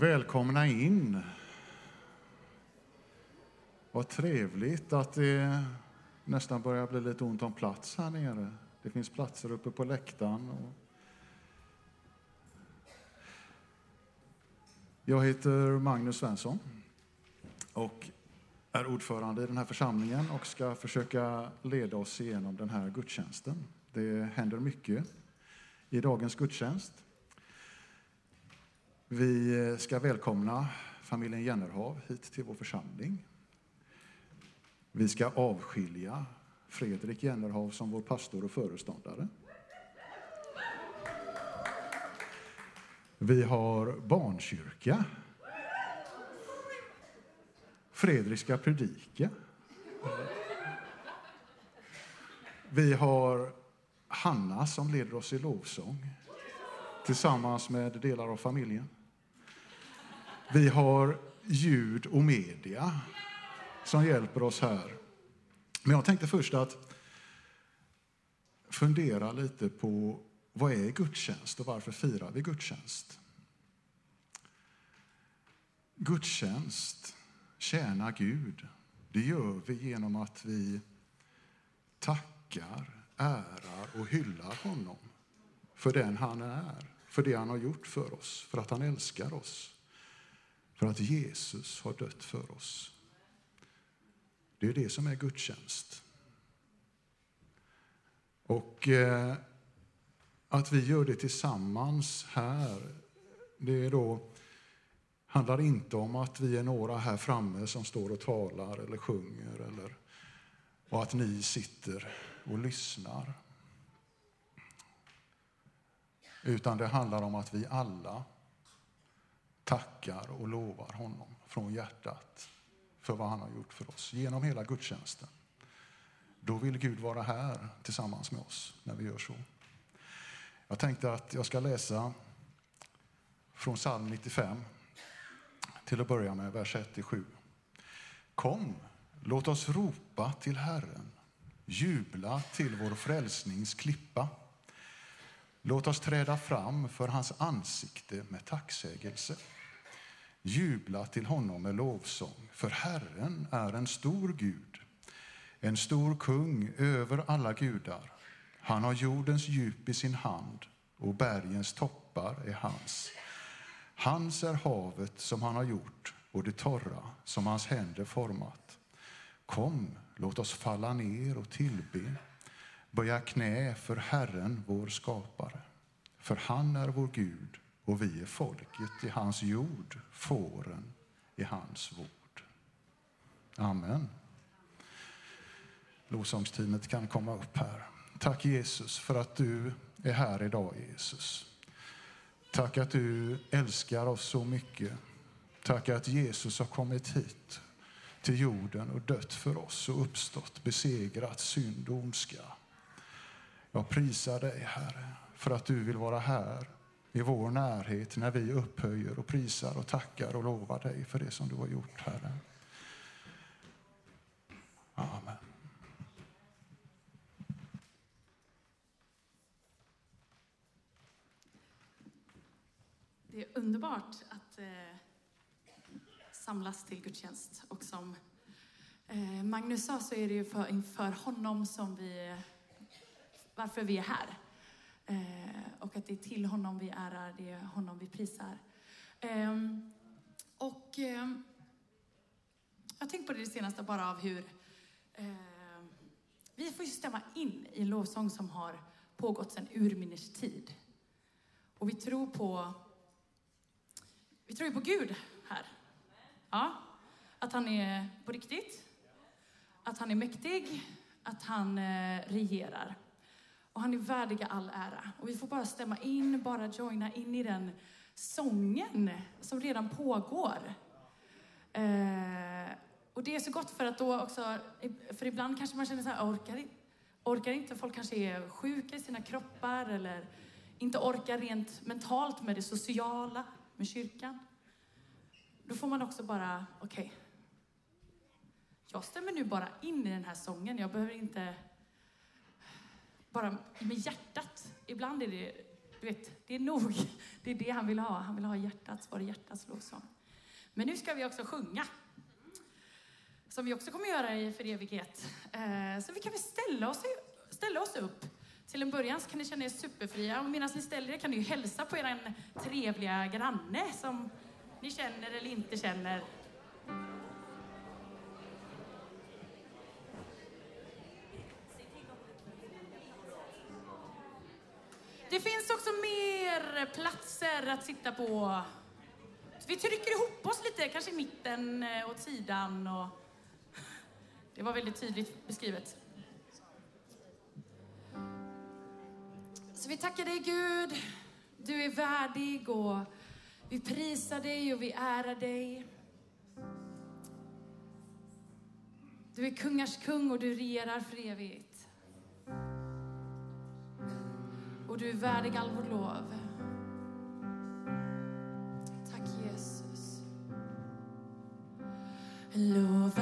Välkomna in. Vad trevligt att det nästan börjar bli lite ont om plats här nere. Det finns platser uppe på läktaren. Och... Jag heter Magnus Svensson och är ordförande i den här församlingen och ska försöka leda oss igenom den här gudstjänsten. Det händer mycket i dagens gudstjänst. Vi ska välkomna familjen Jennerhav hit till vår församling. Vi ska avskilja Fredrik Jennerhav som vår pastor och föreståndare. Vi har barnkyrka. Fredrik ska predika. Vi har Hanna som leder oss i lovsång tillsammans med delar av familjen. Vi har ljud och media som hjälper oss här. Men jag tänkte först att fundera lite på vad är gudstjänst och varför firar vi gudstjänst? Gudstjänst, tjäna Gud, det gör vi genom att vi tackar, ärar och hyllar honom för den han är, för det han har gjort för oss, för att han älskar oss, för att Jesus har dött för oss. Det är det som är gudstjänst. Och eh, att vi gör det tillsammans här, det då, handlar inte om att vi är några här framme som står och talar eller sjunger eller, och att ni sitter och lyssnar. Utan det handlar om att vi alla tackar och lovar honom från hjärtat för vad han har gjort för oss genom hela gudstjänsten. Då vill Gud vara här tillsammans med oss när vi gör så. Jag tänkte att jag ska läsa från psalm 95 till att börja med, vers 1-7. Kom, låt oss ropa till Herren, jubla till vår frälsnings klippa. Låt oss träda fram för hans ansikte med tacksägelse. Jubla till honom med lovsång, för Herren är en stor Gud, en stor kung över alla gudar. Han har jordens djup i sin hand och bergens toppar är hans. Hans är havet som han har gjort och det torra som hans händer format. Kom, låt oss falla ner och tillbe, böja knä för Herren, vår skapare. För han är vår Gud och vi är folket i hans jord, fåren i hans vård. Amen. Lovsångsteamet kan komma upp här. Tack Jesus för att du är här idag Jesus. Tack att du älskar oss så mycket. Tack att Jesus har kommit hit till jorden och dött för oss och uppstått, besegrat synd och ondska. Jag prisar dig, Herre, för att du vill vara här i vår närhet när vi upphöjer och prisar och tackar och lovar dig för det som du har gjort, Herre. Amen. Det är underbart att eh, samlas till gudstjänst. Och som eh, Magnus sa så är det ju för, inför honom som vi, varför vi är här. Eh, och att det är till honom vi ärar, det är honom vi prisar. Eh, och eh, jag har tänkt på det, det senaste bara av hur ehm, vi får ju stämma in i en lovsång som har pågått sedan urminnes tid. Och vi tror på vi tror ju på Gud här. Ja, att han är på riktigt, att han är mäktig, att han eh, regerar. Och han är värdig all ära. Och vi får bara stämma in, bara joina in i den sången som redan pågår. Eh, och det är så gott för att då också, för ibland kanske man känner så här, orkar, orkar inte, folk kanske är sjuka i sina kroppar eller inte orkar rent mentalt med det sociala, med kyrkan. Då får man också bara, okej, okay, jag stämmer nu bara in i den här sången. Jag behöver inte bara med hjärtat. Ibland är det Du vet, det är nog. Det är det han vill ha. Han vill ha hjärtats, vara hjärtats lovsång. Men nu ska vi också sjunga. Som vi också kommer göra i för evighet. Eh, så vi kan väl ställa oss, ställa oss upp. Till en början så kan ni känna er superfria. Och medan ni ställer er kan ni ju hälsa på er trevliga granne som ni känner eller inte känner. Det finns också mer platser att sitta på. Vi trycker ihop oss lite, kanske i mitten, och åt sidan. Och det var väldigt tydligt beskrivet. Så vi tackar dig Gud. Du är värdig och vi prisar dig och vi ärar dig. Du är kungars kung och du regerar för evigt. Och du är värdig all vårt lov. Lov,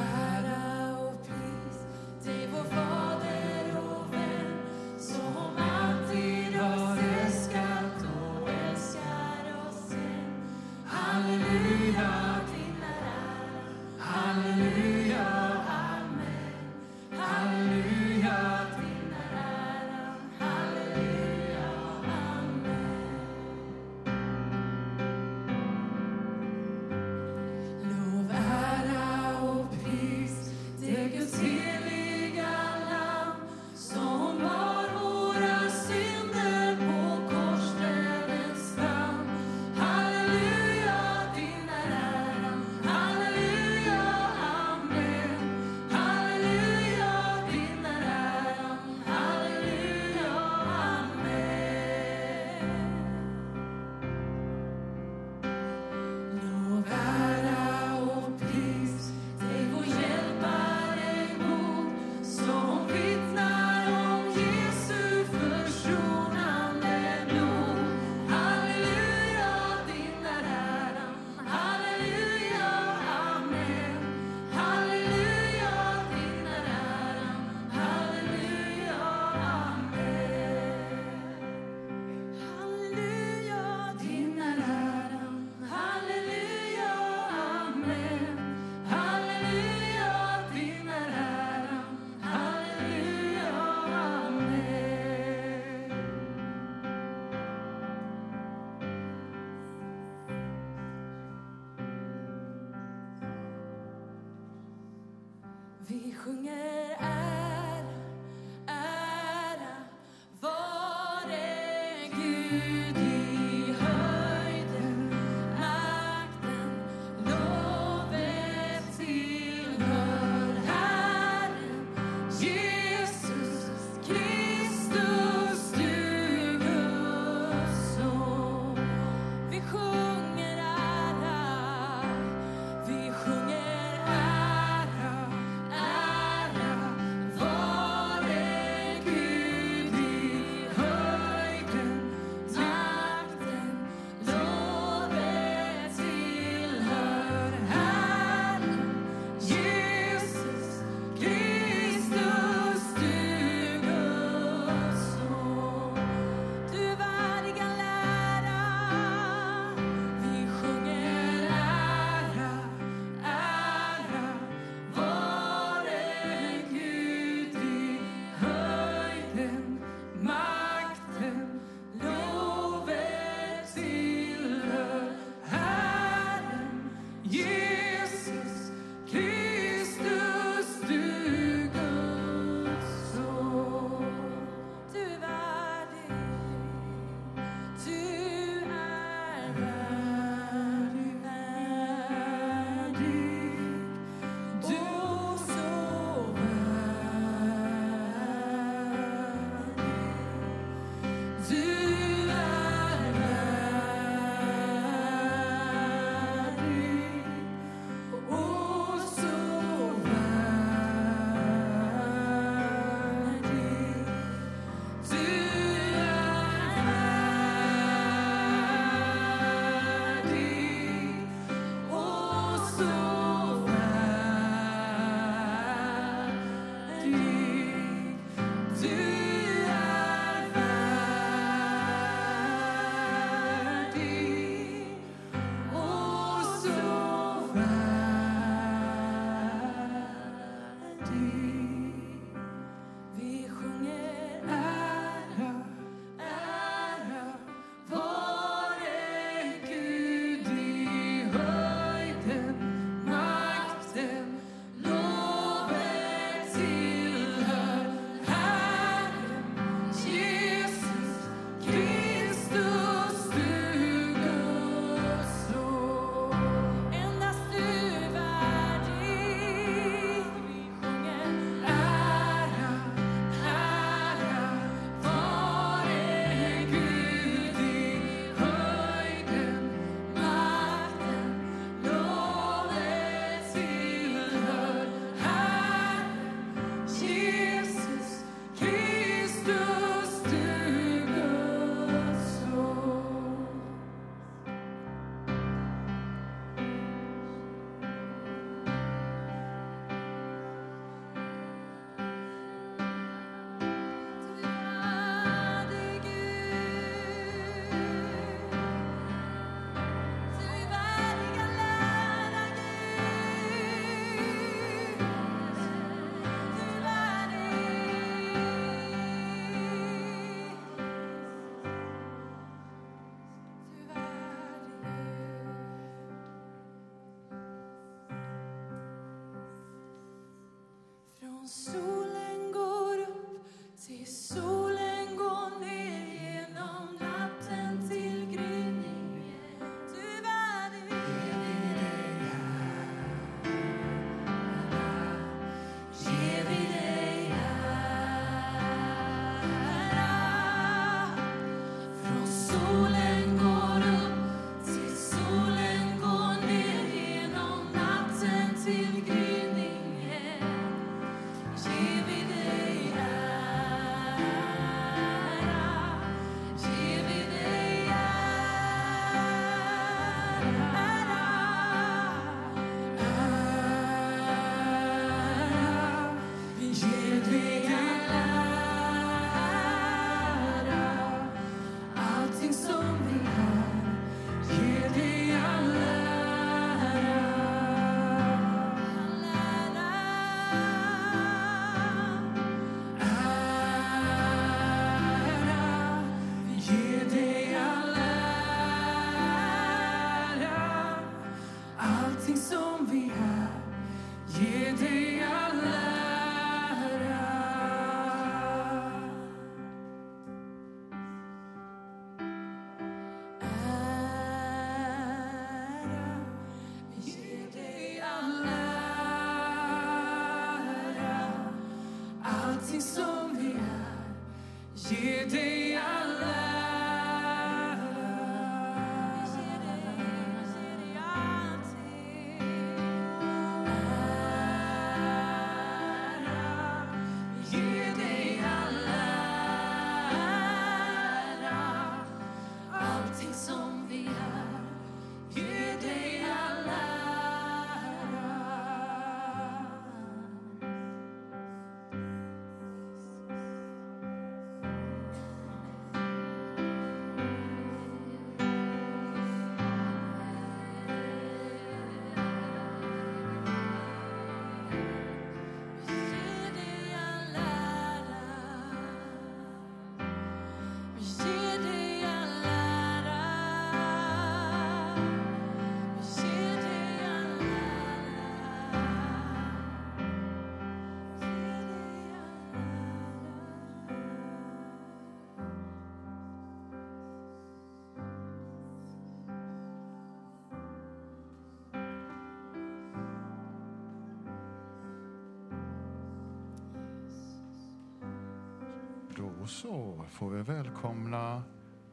Då så får vi välkomna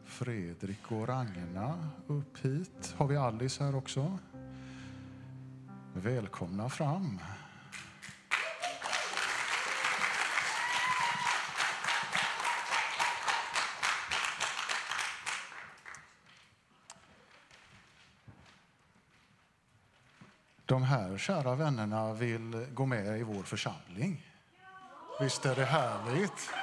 Fredrik och Ragna upp hit. Har vi Alice här också? Välkomna fram. De här kära vännerna vill gå med i vår församling. Visst är det härligt?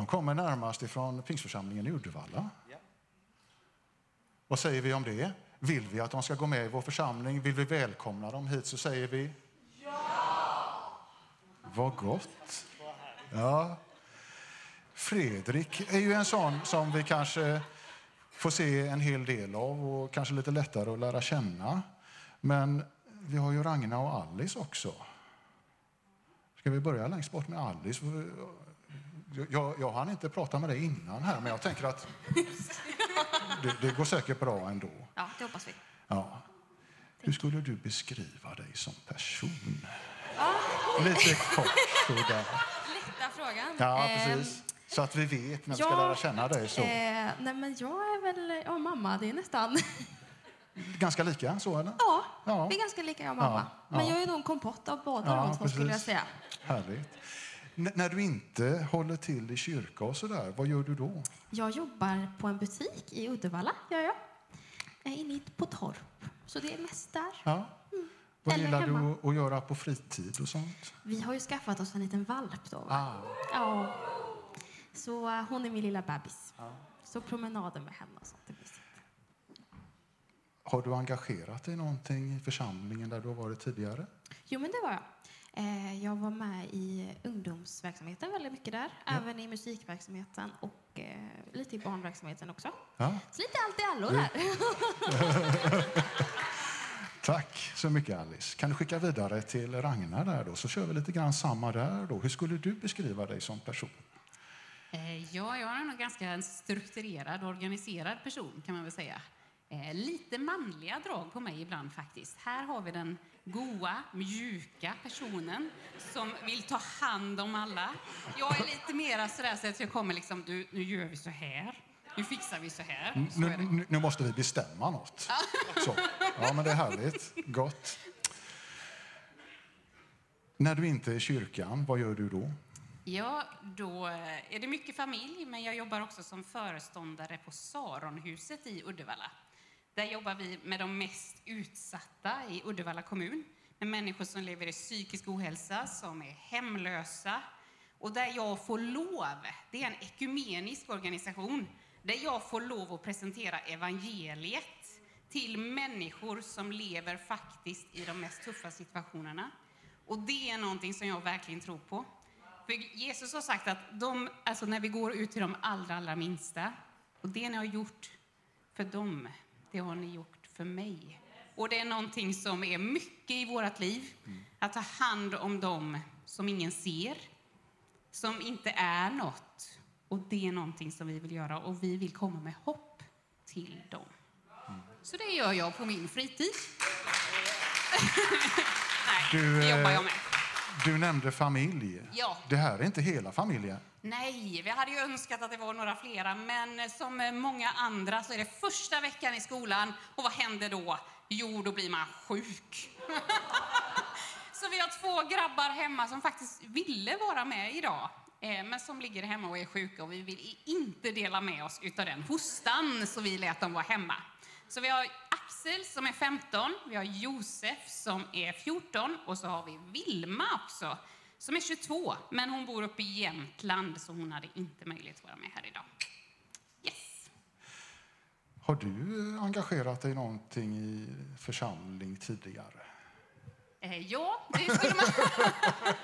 De kommer närmast ifrån Pingstförsamlingen i Uddevalla. Vad säger vi om det? Vill vi att de ska gå med i vår församling? Vill vi välkomna dem hit så säger vi ja! Vad gott. Ja. Fredrik är ju en sån som vi kanske får se en hel del av och kanske lite lättare att lära känna. Men vi har ju Ragna och Alice också. Ska vi börja längst bort med Alice? Jag, jag hann inte prata med dig innan här, men jag tänker att det, det går säkert bra ändå. Ja, det hoppas vi. Ja. Hur skulle du beskriva dig som person? Lite kort sådär. Lätta frågan. Ja, Ehm, precis. Så att vi vet när vi ska ja, lära känna dig. Så. Eh, nej, men jag är väl ja, mamma, det är nästan. Ganska lika, så eller? ja, Ja. vi är ganska lika jag och mamma. Ja, Men ja. jag är nog en kompott av båda Ja, de två skulle jag precis. säga. Härligt. N- när du inte håller till i kyrka och sådär, vad gör du då? Jag jobbar på en butik i Uddevalla, gör jag. Jag är inne i- på Torp, så det är mest där. Ja. Vad Eller gillar hemma. du att göra på fritid och sånt? Vi har ju skaffat oss en liten valp då. Va? Ah, Ja. Så eh, hon är min lilla bebis. Så promenader med henne och sånt är mysigt. har du engagerat dig någonting i församlingen där du har varit tidigare? Jo, men det var jag. Eh, Jag var med i ungdomsverksamheten väldigt mycket där. Även i musikverksamheten och eh, lite i barnverksamheten också. Ja, Så lite allt i allo där. Tack så mycket Alice. Kan du skicka vidare till Ragnar där då, så kör vi lite grann samma där då. Hur skulle du beskriva dig som person? Eh, ja, jag är nog ganska en strukturerad och organiserad person kan man väl säga. Lite manliga drag på mig ibland faktiskt. Här har vi den goa, mjuka personen som vill ta hand om alla. Jag är lite mera sådär så att jag kommer liksom, du, nu gör vi så här. Nu fixar vi så här. Så Nu, nu, nu måste vi bestämma något. Så. Ja, men det är härligt. Gott. När du inte är i kyrkan, vad gör du då? Ja, då är det mycket familj, men jag jobbar också som föreståndare på Saronhuset i Uddevalla. Där jobbar vi med de mest utsatta i Uddevalla kommun. Med människor som lever i psykisk ohälsa, som är hemlösa. Och där jag får lov, det är en ekumenisk organisation, där jag får lov att presentera evangeliet till människor som lever faktiskt i de mest tuffa situationerna. Och det är någonting som jag verkligen tror på. För Jesus har sagt att de, alltså när vi går ut till de allra, allra minsta, och det ni har gjort för dem, det har ni gjort för mig. Och det är någonting som är mycket i vårt liv, att ta hand om dem som ingen ser, som inte är något. Och det är någonting som vi vill göra och vi vill komma med hopp till dem. Så det gör jag på min fritid. Nej, Du, det jobbar eh, jag med. Du nämnde familj. Ja. Det här är inte hela familjen. Nej, vi hade ju önskat att det var några flera, men som många andra så är det första veckan i skolan och vad händer då? Jo, då blir man sjuk. så vi har två grabbar hemma som faktiskt ville vara med idag, eh, men som ligger hemma och är sjuka och vi vill inte dela med oss utav den hostan, så vi lät dem vara hemma. Så vi har Axel som är 15, vi har Josef som är 14 och så har vi Vilma också som är 22, men hon bor uppe i Jämtland så hon hade inte möjlighet att vara med här idag. Yes. Har du engagerat dig någonting i församling tidigare? Eh, ja, det skulle man...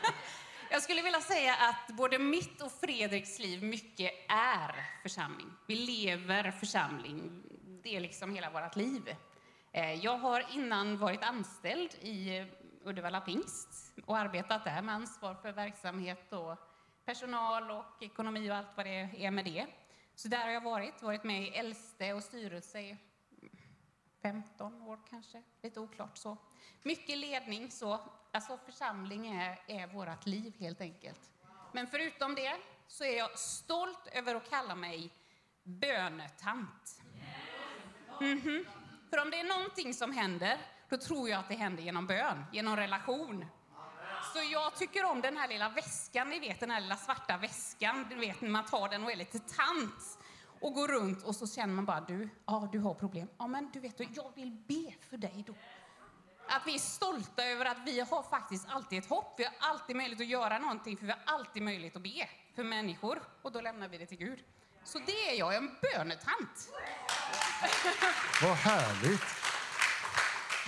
Jag skulle vilja säga att både mitt och Fredriks liv mycket är församling. Vi lever församling. Det är liksom hela vårt liv. Eh, Jag har innan varit anställd i Uddevalla Pingst och arbetat där med ansvar för verksamhet och personal och ekonomi och allt vad det är med det. Så där har jag varit, varit med i äldste och styrelse i 15 år kanske, lite oklart så. Mycket ledning så, alltså församling är, är vårt liv helt enkelt. Men förutom det så är jag stolt över att kalla mig bönetant. Mm -hmm. För om det är någonting som händer, då tror jag att det händer genom bön, genom relation. Så jag tycker om den här lilla väskan, ni vet den här lilla svarta väskan, du vet när man tar den och är lite tant och går runt och så känner man bara du, ja du har problem. Ja men du vet, jag vill be för dig då. Att vi är stolta över att vi har faktiskt alltid ett hopp. Vi har alltid möjlighet att göra någonting för vi har alltid möjlighet att be för människor och då lämnar vi det till Gud. Så det är jag, en bönetant. Vad härligt!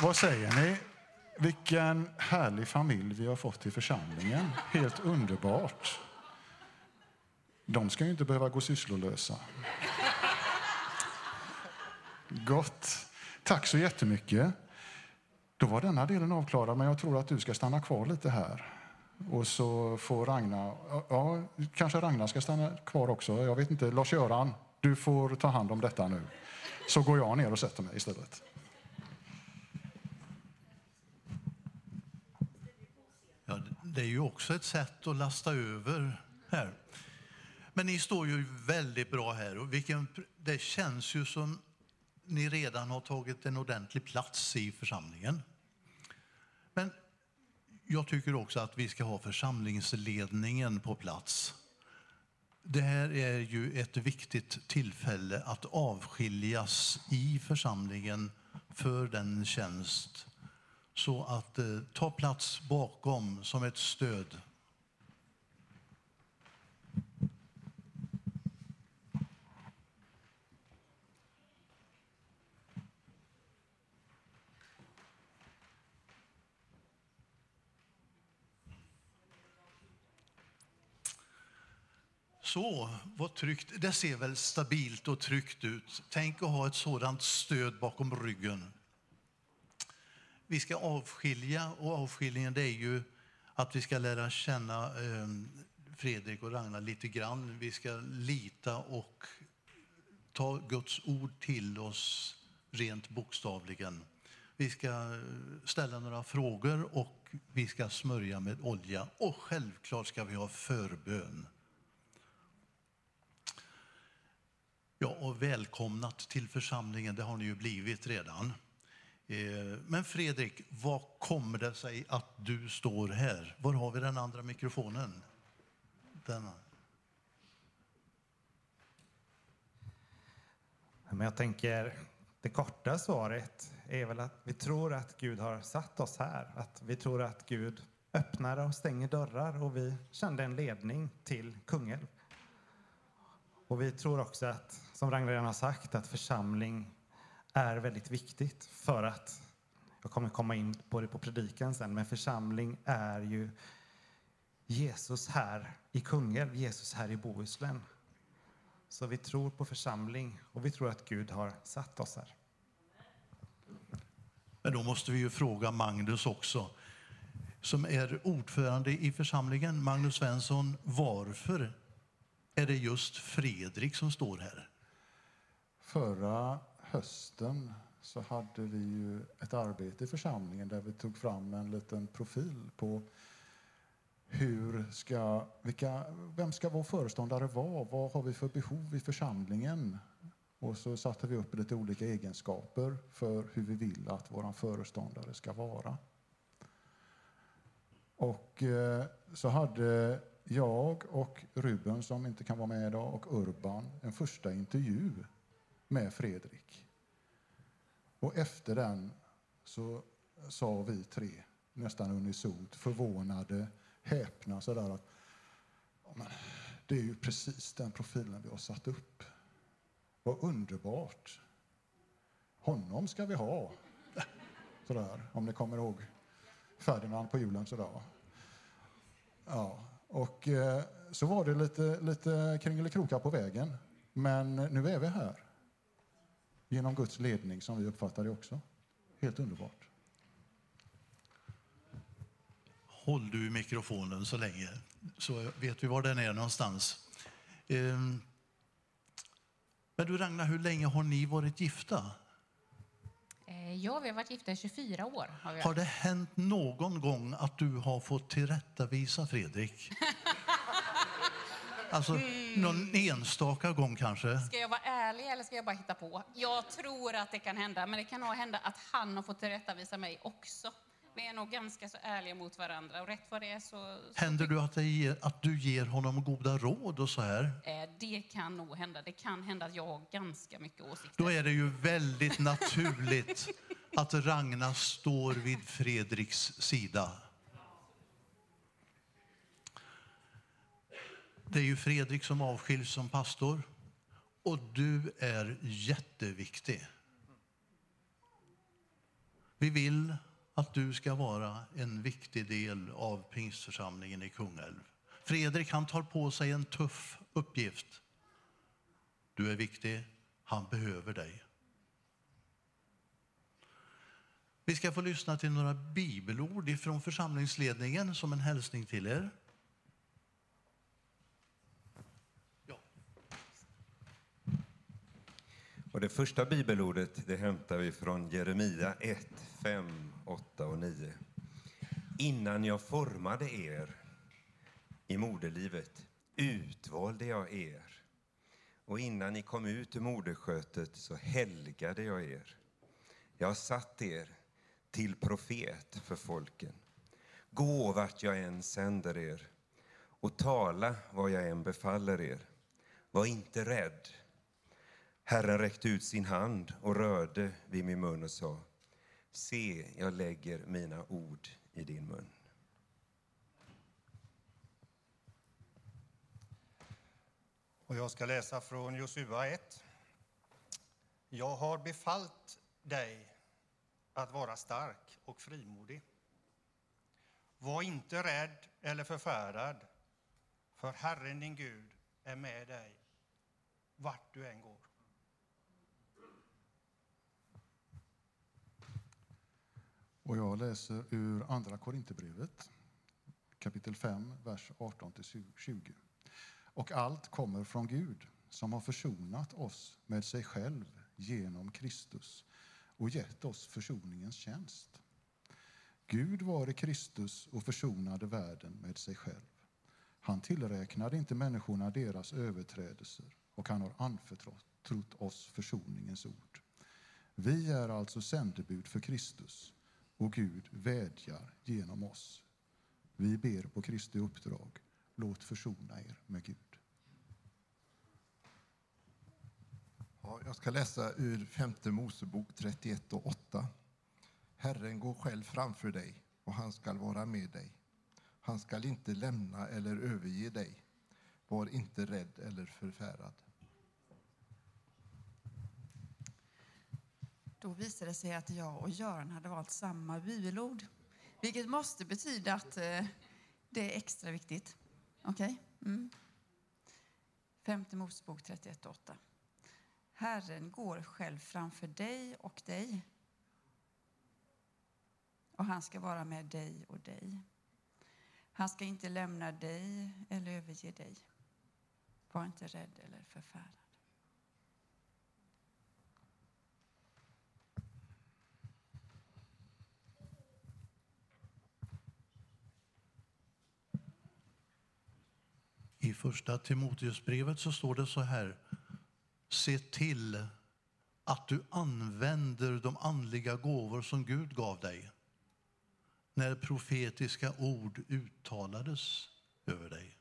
Vad säger ni? Vilken härlig familj vi har fått i församlingen. Helt underbart. De ska ju inte behöva gå sysslolösa. Gott. Tack så jättemycket. Då var denna delen avklarad, men jag tror att du ska stanna kvar lite här. Och så får Ragnar, ja, kanske Ragnar ska stanna kvar också. Jag vet inte. Lars-Göran, du får ta hand om detta nu. Så går jag ner och sätter mig istället. Ja, det är ju också ett sätt att lasta över här. Men ni står ju väldigt bra här och vilken, det känns ju som ni redan har tagit en ordentlig plats i församlingen. Men jag tycker också att vi ska ha församlingsledningen på plats. Det här är ju ett viktigt tillfälle att avskiljas i församlingen för den tjänst. Så att eh, ta plats bakom som ett stöd. Så, vad tryggt. Det ser väl stabilt och tryggt ut. Tänk att ha ett sådant stöd bakom ryggen vi ska avskilja och avskiljningen det är ju att vi ska lära känna eh, Fredrik och Ragnar lite grann. Vi ska lita och ta Guds ord till oss rent bokstavligen. Vi ska ställa några frågor och vi ska smörja med olja. Och självklart ska vi ha förbön. Ja, och välkomnat till församlingen, det har ni ju blivit redan. Eh, men Fredrik, vad kommer det sig att du står här? Var har vi den andra mikrofonen? Denna. Men jag tänker, det korta svaret är väl att vi tror att Gud har satt oss här. Att vi tror att Gud öppnar och stänger dörrar och vi kände en ledning till Kungälv. Och vi tror också att, som Ragnar redan har sagt, att församling är väldigt viktigt för att, jag kommer komma in på det på predikan sen, men församling är ju Jesus här i Kungälv, Jesus här i Bohuslän. Så vi tror på församling och vi tror att Gud har satt oss här. Men då måste vi ju fråga Magnus också, som är ordförande i församlingen. Magnus Svensson, varför är det just Fredrik som står här? Förra hösten så hade vi ju ett arbete i församlingen där vi tog fram en liten profil på hur ska, vilka, vem ska vår föreståndare vara? Vad har vi för behov i församlingen? Och så satte vi upp lite olika egenskaper för hur vi vill att vår föreståndare ska vara. Och eh, så hade jag och Ruben, som inte kan vara med idag, och Urban en första intervju med Fredrik. Och efter den så sa vi tre, nästan unisont, förvånade, häpna sådär att men, det är ju precis den profilen vi har satt upp. Vad underbart! Honom ska vi ha. Sådär, om ni kommer ihåg Ferdinand på julen. Sådär. Ja, och eh, så var det lite, lite kringelikrokar på vägen. Men nu är vi här. Genom Guds ledning, som vi uppfattar det också. Helt underbart. Håll du mikrofonen så länge, så vet vi var den är någonstans. Ehm, men du Ragnar, hur länge har ni varit gifta? Eh, Ja, vi har varit gifta i 24 år. Har vi Har det hänt någon gång att du har fått tillrättavisa Fredrik? Alltså, någon enstaka gång kanske? Ska jag vara ärlig eller ska jag bara hitta på? Jag tror att det kan hända, men det kan nog hända att han har fått tillrättavisa mig också. Vi är nog ganska så ärliga mot varandra och rätt vad det är så... så Händer du att, det ger, att du ger honom goda råd och så här? Eh, Det kan nog hända. Det kan hända att jag har ganska mycket åsikter. Då är det ju väldigt naturligt att Ragnar står vid Fredriks sida. Det är ju Fredrik som avskiljs som pastor och du är jätteviktig. Vi vill att du ska vara en viktig del av pingstförsamlingen i Kungälv. Fredrik han tar på sig en tuff uppgift. Du är viktig, han behöver dig. Vi ska få lyssna till några bibelord från församlingsledningen som en hälsning till er. Och det första bibelordet det hämtar vi från Jeremia 1, 5, 8 och 9. Innan jag formade er i moderlivet utvalde jag er och innan ni kom ut ur moderskötet så helgade jag er. Jag har satt er till profet för folken. Gå vart jag än sänder er och tala vad jag än befaller er. Var inte rädd. Herren räckte ut sin hand och rörde vid min mun och sa Se, jag lägger mina ord i din mun. Och jag ska läsa från Josua 1. Jag har befallt dig att vara stark och frimodig. Var inte rädd eller förfärad, för Herren din Gud är med dig vart du än går. Och jag läser ur Andra Korinthierbrevet, kapitel 5, vers 18-20. Och allt kommer från Gud, som har försonat oss med sig själv genom Kristus och gett oss försoningens tjänst. Gud var i Kristus och försonade världen med sig själv. Han tillräknade inte människorna deras överträdelser och han har anförtrott oss försoningens ord. Vi är alltså sändebud för Kristus och Gud vädjar genom oss. Vi ber på Kristi uppdrag, låt försona er med Gud. Ja, jag ska läsa ur femte Mosebok 31 och 8. Herren går själv framför dig och han skall vara med dig. Han skall inte lämna eller överge dig. Var inte rädd eller förfärad. Då visade det sig att jag och Göran hade valt samma bibelord. Vilket måste betyda att eh, det är extra viktigt. Okej? Okay? Mm. Femte Mosebok 31.8. Herren går själv framför dig och dig. Och han ska vara med dig och dig. Han ska inte lämna dig eller överge dig. Var inte rädd eller förfärad. Första Timoteusbrevet så står det så här. Se till att du använder de andliga gåvor som Gud gav dig när profetiska ord uttalades över dig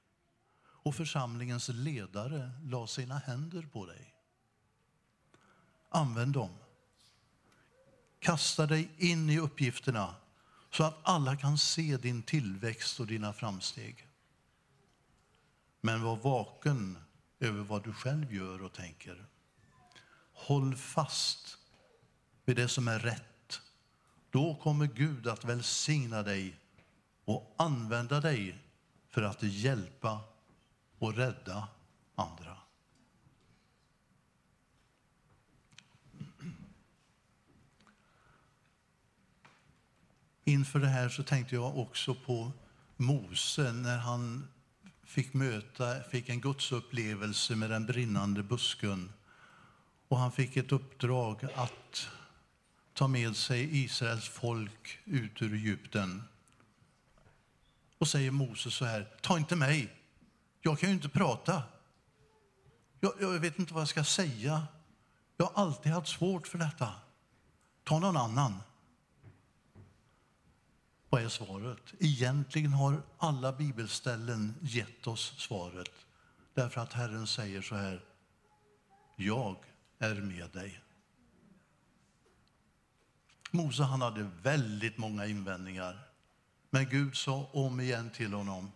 och församlingens ledare la sina händer på dig. Använd dem. Kasta dig in i uppgifterna så att alla kan se din tillväxt och dina framsteg. Men var vaken över vad du själv gör och tänker. Håll fast vid det som är rätt. Då kommer Gud att välsigna dig och använda dig för att hjälpa och rädda andra. Inför det här så tänkte jag också på Mose när han fick möta, fick en gudsupplevelse med den brinnande busken. Och han fick ett uppdrag att ta med sig Israels folk ut ur Egypten. Och säger Moses så här, ta inte mig, jag kan ju inte prata. Jag, jag vet inte vad jag ska säga. Jag har alltid haft svårt för detta. Ta någon annan. Vad är svaret? Egentligen har alla bibelställen gett oss svaret. Därför att Herren säger så här. Jag är med dig. Mose han hade väldigt många invändningar. Men Gud sa om igen till honom.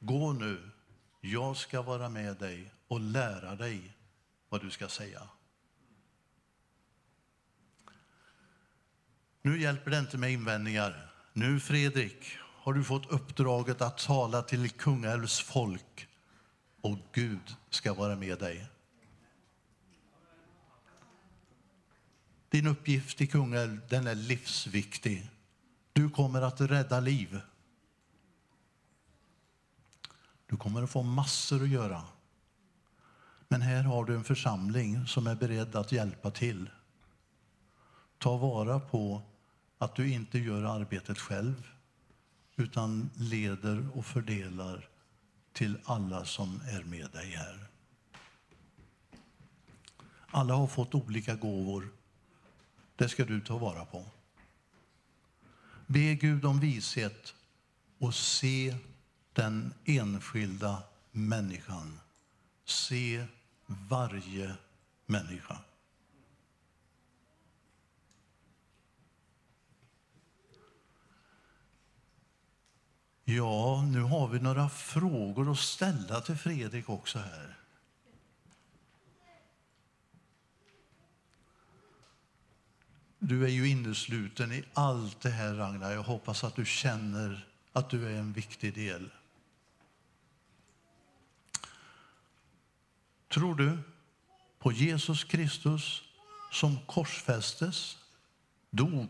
Gå nu, jag ska vara med dig och lära dig vad du ska säga. Nu hjälper det inte med invändningar. Nu, Fredrik, har du fått uppdraget att tala till Kungälvs folk och Gud ska vara med dig. Din uppgift i Kungälv, den är livsviktig. Du kommer att rädda liv. Du kommer att få massor att göra. Men här har du en församling som är beredd att hjälpa till. Ta vara på att du inte gör arbetet själv utan leder och fördelar till alla som är med dig här. Alla har fått olika gåvor. Det ska du ta vara på. Be Gud om vishet och se den enskilda människan. Se varje människa. Ja, nu har vi några frågor att ställa till Fredrik också här. Du är ju innesluten i allt det här, Ragnar. Jag hoppas att du känner att du är en viktig del. Tror du på Jesus Kristus som korsfästes, dog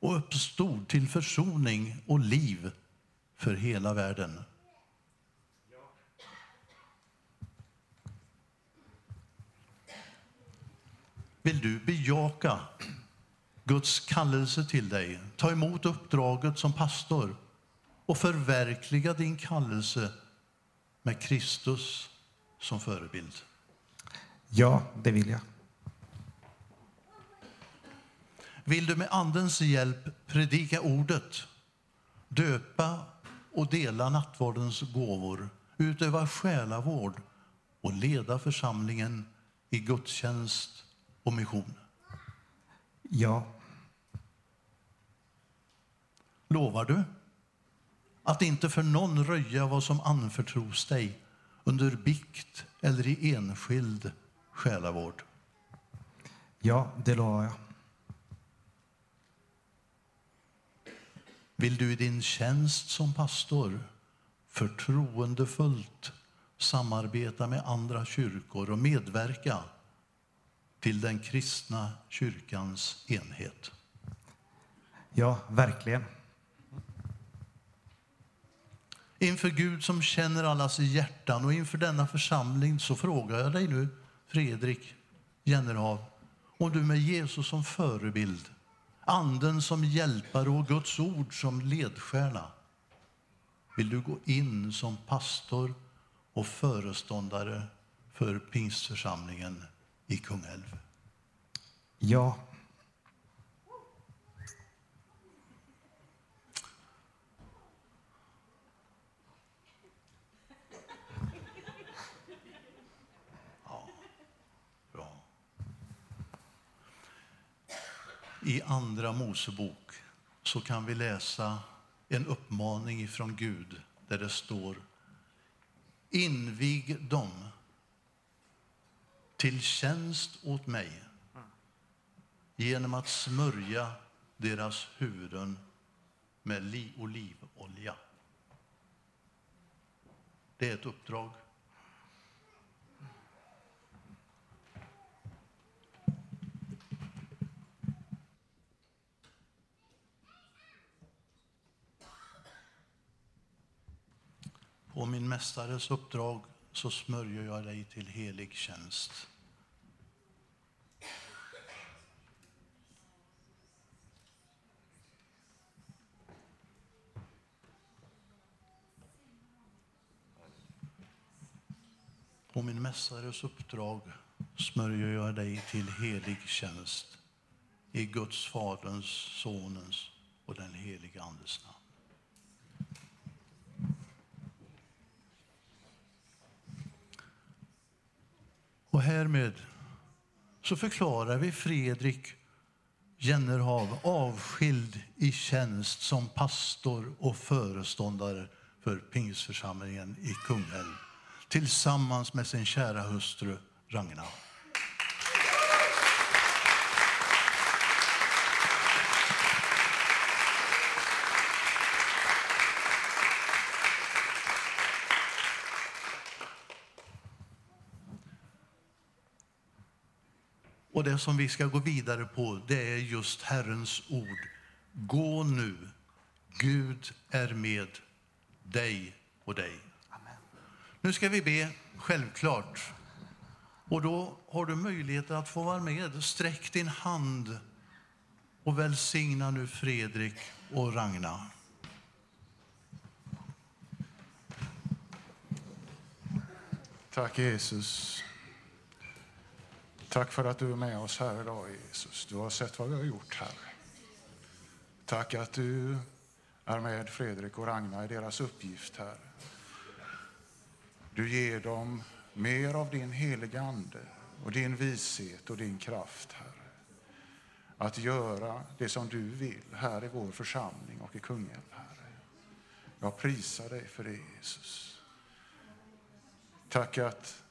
och uppstod till försoning och liv för hela världen. Vill du bejaka Guds kallelse till dig, ta emot uppdraget som pastor och förverkliga din kallelse med Kristus som förebild? Ja, det vill jag. Vill du med Andens hjälp predika ordet, döpa och dela nattvardens gåvor, utöva själavård och leda församlingen i gudstjänst och mission? Ja. Lovar du att inte för någon röja vad som anförtros dig under bikt eller i enskild själavård? Ja, det lovar jag. Vill du i din tjänst som pastor förtroendefullt samarbeta med andra kyrkor och medverka till den kristna kyrkans enhet? Ja, verkligen. Inför Gud som känner allas hjärtan och inför denna församling så frågar jag dig nu, Fredrik Jennerhav, om du med Jesus som förebild, Anden som hjälpare och Guds ord som ledstjärna vill du gå in som pastor och föreståndare för pingstförsamlingen i Kungälv? Ja. I Andra Mosebok så kan vi läsa en uppmaning från Gud där det står Invig dem till tjänst åt mig genom att smörja deras huvuden med olivolja. Det är ett uppdrag. På min mästares uppdrag så smörjer jag dig till helig tjänst. På min mästares uppdrag smörjer jag dig till helig tjänst i Guds, Faderns, Sonens och den helige Andes namn. Och härmed så förklarar vi Fredrik Jennerhav avskild i tjänst som pastor och föreståndare för Pingstförsamlingen i Kungälv tillsammans med sin kära hustru Ragnar. Och det som vi ska gå vidare på, det är just Herrens ord. Gå nu, Gud är med dig och dig. Nu ska vi be, självklart. Och då har du möjlighet att få vara med. Sträck din hand och välsigna nu Fredrik och Ragna. Tack Jesus. Tack för att du är med oss här idag Jesus. Du har sett vad vi har gjort här. Tack att du är med Fredrik och Ragna i deras uppgift här. Du ger dem mer av din heliga Ande och din vishet och din kraft, Herre. Att göra det som du vill här i vår församling och i Kungälv, Herre. Jag prisar dig för det, Jesus. Tack att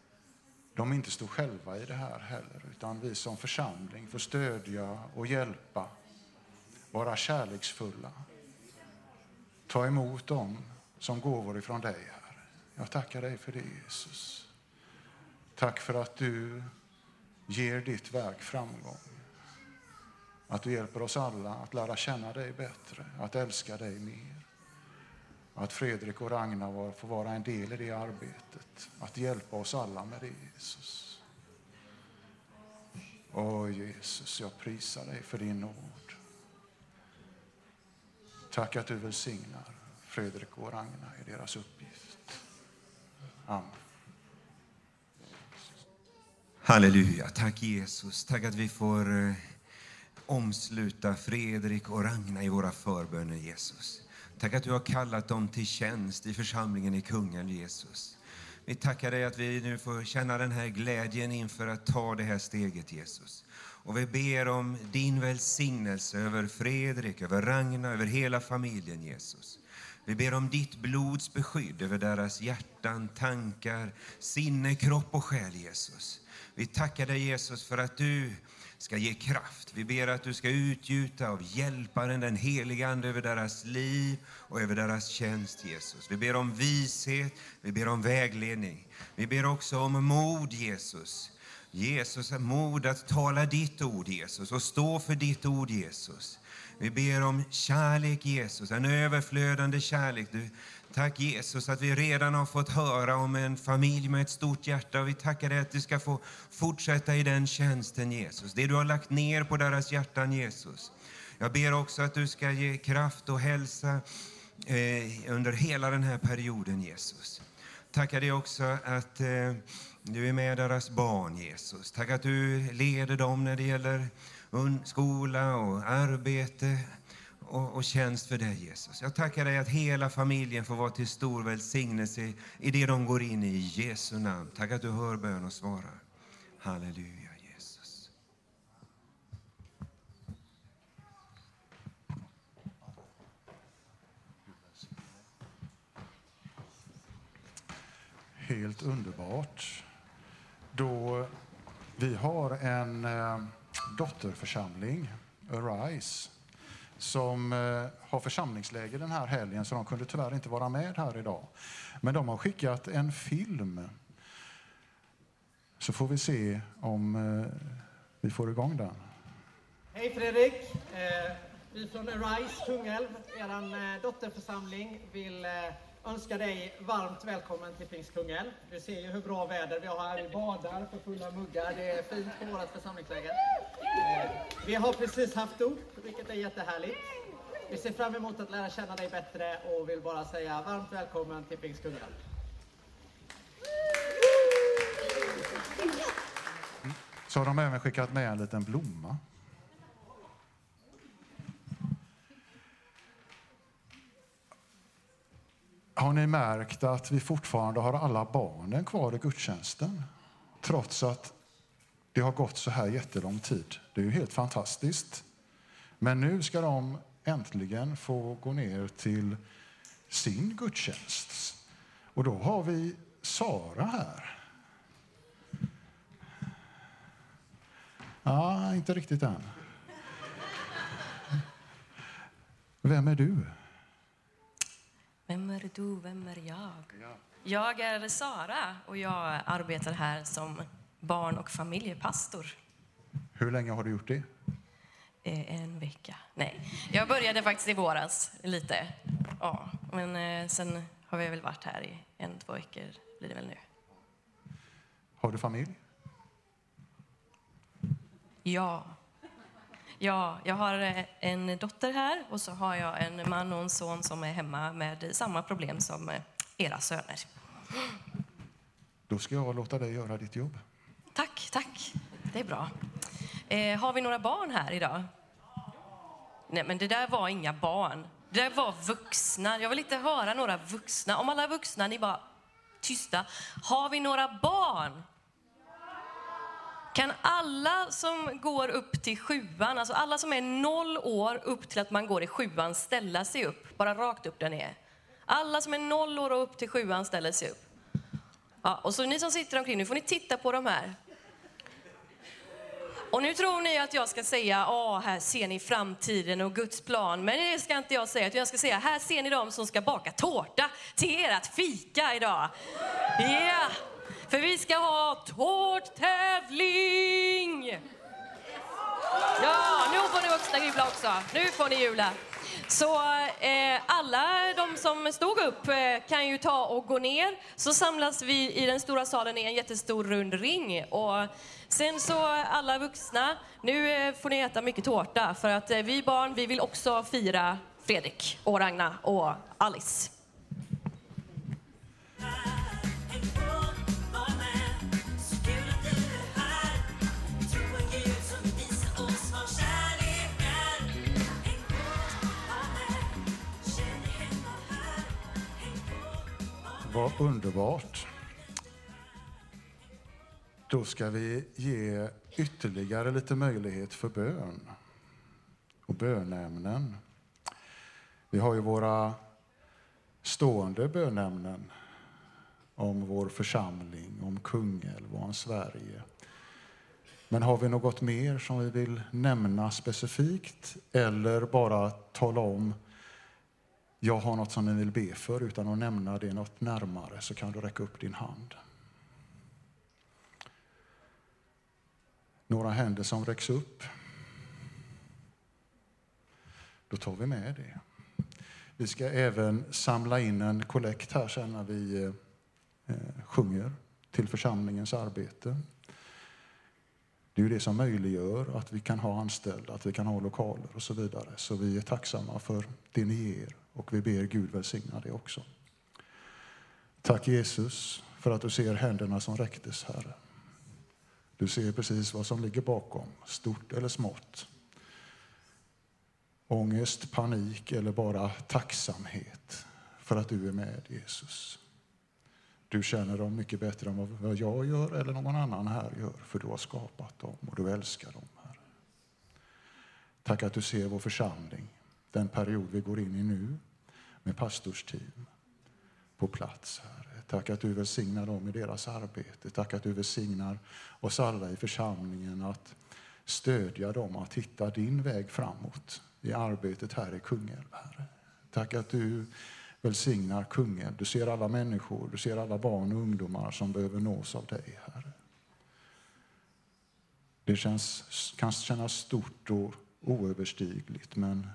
de inte står själva i det här heller, utan vi som församling får stödja och hjälpa, vara kärleksfulla. Ta emot dem som gåvor ifrån dig, Herre. Jag tackar dig för det, Jesus. Tack för att du ger ditt verk framgång. Att du hjälper oss alla att lära känna dig bättre, att älska dig mer. Att Fredrik och Ragnar får vara en del i det arbetet. Att hjälpa oss alla med det, Jesus. Åh Jesus, jag prisar dig för din nåd. Tack att du välsignar Fredrik och Ragnar i deras uppgift. Amen. Halleluja. Tack Jesus. Tack att vi får eh, omsluta Fredrik och Ragna i våra förböner Jesus. Tack att du har kallat dem till tjänst i församlingen i Kungälv Jesus. Vi tackar dig att vi nu får känna den här glädjen inför att ta det här steget Jesus. Och vi ber om din välsignelse över Fredrik, över Ragna, över hela familjen Jesus. Vi ber om ditt blods beskydd över deras hjärtan, tankar, sinne, kropp och själ Jesus. Vi tackar dig Jesus för att du ska ge kraft. Vi ber att du ska utgjuta av hjälparen, den helige Ande, över deras liv och över deras tjänst, Jesus. Vi ber om vishet, vi ber om vägledning. Vi ber också om mod, Jesus. Jesus, mod att tala ditt ord, Jesus, och stå för ditt ord, Jesus. Vi ber om kärlek, Jesus, en överflödande kärlek. Du, tack Jesus att vi redan har fått höra om en familj med ett stort hjärta. Och vi tackar dig att du ska få fortsätta i den tjänsten, Jesus. Det du har lagt ner på deras hjärtan, Jesus. Jag ber också att du ska ge kraft och hälsa eh, under hela den här perioden, Jesus. Tackar dig också att eh, du är med deras barn, Jesus. Tack att du leder dem när det gäller skola och arbete och, och tjänst för dig, Jesus. Jag tackar dig att hela familjen får vara till stor välsignelse i det de går in i. I Jesu namn. Tack att du hör bön och svarar. Halleluja, Jesus. Helt underbart. Då vi har en eh, dotterförsamling, Arise, som eh, har församlingsläger den här helgen, så de kunde tyvärr inte vara med här idag. Men de har skickat en film. Så får vi se om eh, vi får igång den. Hej Fredrik! Eh, vi från Arise Kungälv, er eh, dotterförsamling, vill eh, önska dig varmt välkommen till Pingstkungälv. Du ser ju hur bra väder vi har här. Vi badar för fulla muggar. Det är fint på vårt församlingsläger. Eh, vi har precis haft dop, vilket är jättehärligt. Vi ser fram emot att lära känna dig bättre och vill bara säga varmt välkommen till Pingstkungälv. Så har de även skickat med en liten blomma. Har ni märkt att vi fortfarande har alla barnen kvar i gudstjänsten? Trots att det har gått så här jättelång tid. Det är ju helt fantastiskt. Men nu ska de äntligen få gå ner till sin gudstjänst. Och då har vi Sara här. Ja, inte riktigt än. Vem är du? Vem är du, vem är jag? Jag är Sara och jag arbetar här som barn och familjepastor. Hur länge har du gjort det? Eh, en vecka. Nej, jag började faktiskt i våras lite. Ja, men eh, sen har vi väl varit här i en, två veckor blir det väl nu. Har du familj? Ja. Ja, jag har eh, en dotter här och så har jag en man och en son som är hemma med samma problem som era söner. Då ska jag låta dig göra ditt jobb. Tack, tack. Det är bra. Eh, har vi några barn här idag? Nej, men det där var inga barn. Det där var vuxna. Jag vill inte höra några vuxna. Om alla vuxna, ni bara tysta. Har vi några barn? Kan alla som går upp till sjuan, alltså alla som är noll år upp till att man går i sjuan, ställa sig upp? Bara rakt upp där nere. Alla som är noll år och upp till sjuan ställer sig upp. Ja, och så ni som sitter omkring, nu får ni titta på de här. Och nu tror ni att jag ska säga, åh, här ser ni framtiden och Guds plan. Men det ska inte jag säga, utan jag ska säga, här ser ni dem som ska baka tårta till ert fika idag. Ja, yeah för vi ska ha tårttävling! Ja, nu får ni vuxna jubla också. Nu får ni jubla. Så eh, alla de som stod upp eh, kan ju ta och gå ner. Så samlas vi i den stora salen i en jättestor rund ring. Och sen så alla vuxna, nu eh, får ni äta mycket tårta för att eh, vi barn, vi vill också fira Fredrik och Ragna och Alice. Vad underbart. Då ska vi ge ytterligare lite möjlighet för bön och bönämnen. Vi har ju våra stående bönämnen om vår församling, om Kungälv och om Sverige. Men har vi något mer som vi vill nämna specifikt eller bara tala om jag har något som ni vill be för utan att nämna det något närmare så kan du räcka upp din hand. Några händer som räcks upp. Då tar vi med det. Vi ska även samla in en kollekt här sen när vi eh, eh, sjunger till församlingens arbete. Det är ju det som möjliggör att vi kan ha anställda, att vi kan ha lokaler och så vidare. Så vi är tacksamma för det ni ger och vi ber Gud välsigna det också. Tack Jesus för att du ser händerna som räcktes, Herre. Du ser precis vad som ligger bakom, stort eller smått. Ångest, panik eller bara tacksamhet för att du är med, Jesus. Du känner dem mycket bättre än vad jag gör eller någon annan här gör, för du har skapat dem och du älskar dem. Herre. Tack att du ser vår församling, den period vi går in i nu, med pastorsteam på plats. Herre. Tack att du välsignar dem i deras arbete. Tack att du välsignar oss alla i församlingen att stödja dem att hitta din väg framåt i arbetet här i Kungälv, Herre. Tack att du välsignar Kungälv. Du ser alla människor, du ser alla barn och ungdomar som behöver nås av dig, Herre. Det känns, kan kännas stort och oöverstigligt, men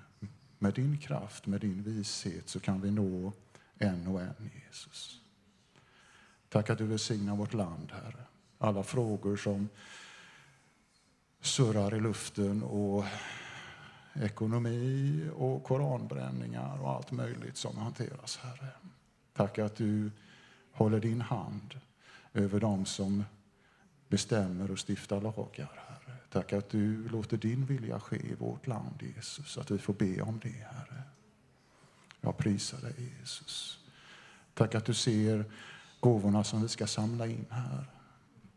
med din kraft, med din vishet så kan vi nå en och en, Jesus. Tack att du välsignar vårt land, Herre. Alla frågor som surrar i luften och ekonomi och koranbränningar och allt möjligt som hanteras, Herre. Tack att du håller din hand över dem som bestämmer och stiftar lagar, Herre. Tack att du låter din vilja ske i vårt land, Jesus, att vi får be om det, Herre. Jag prisar dig, Jesus. Tack att du ser gåvorna som vi ska samla in här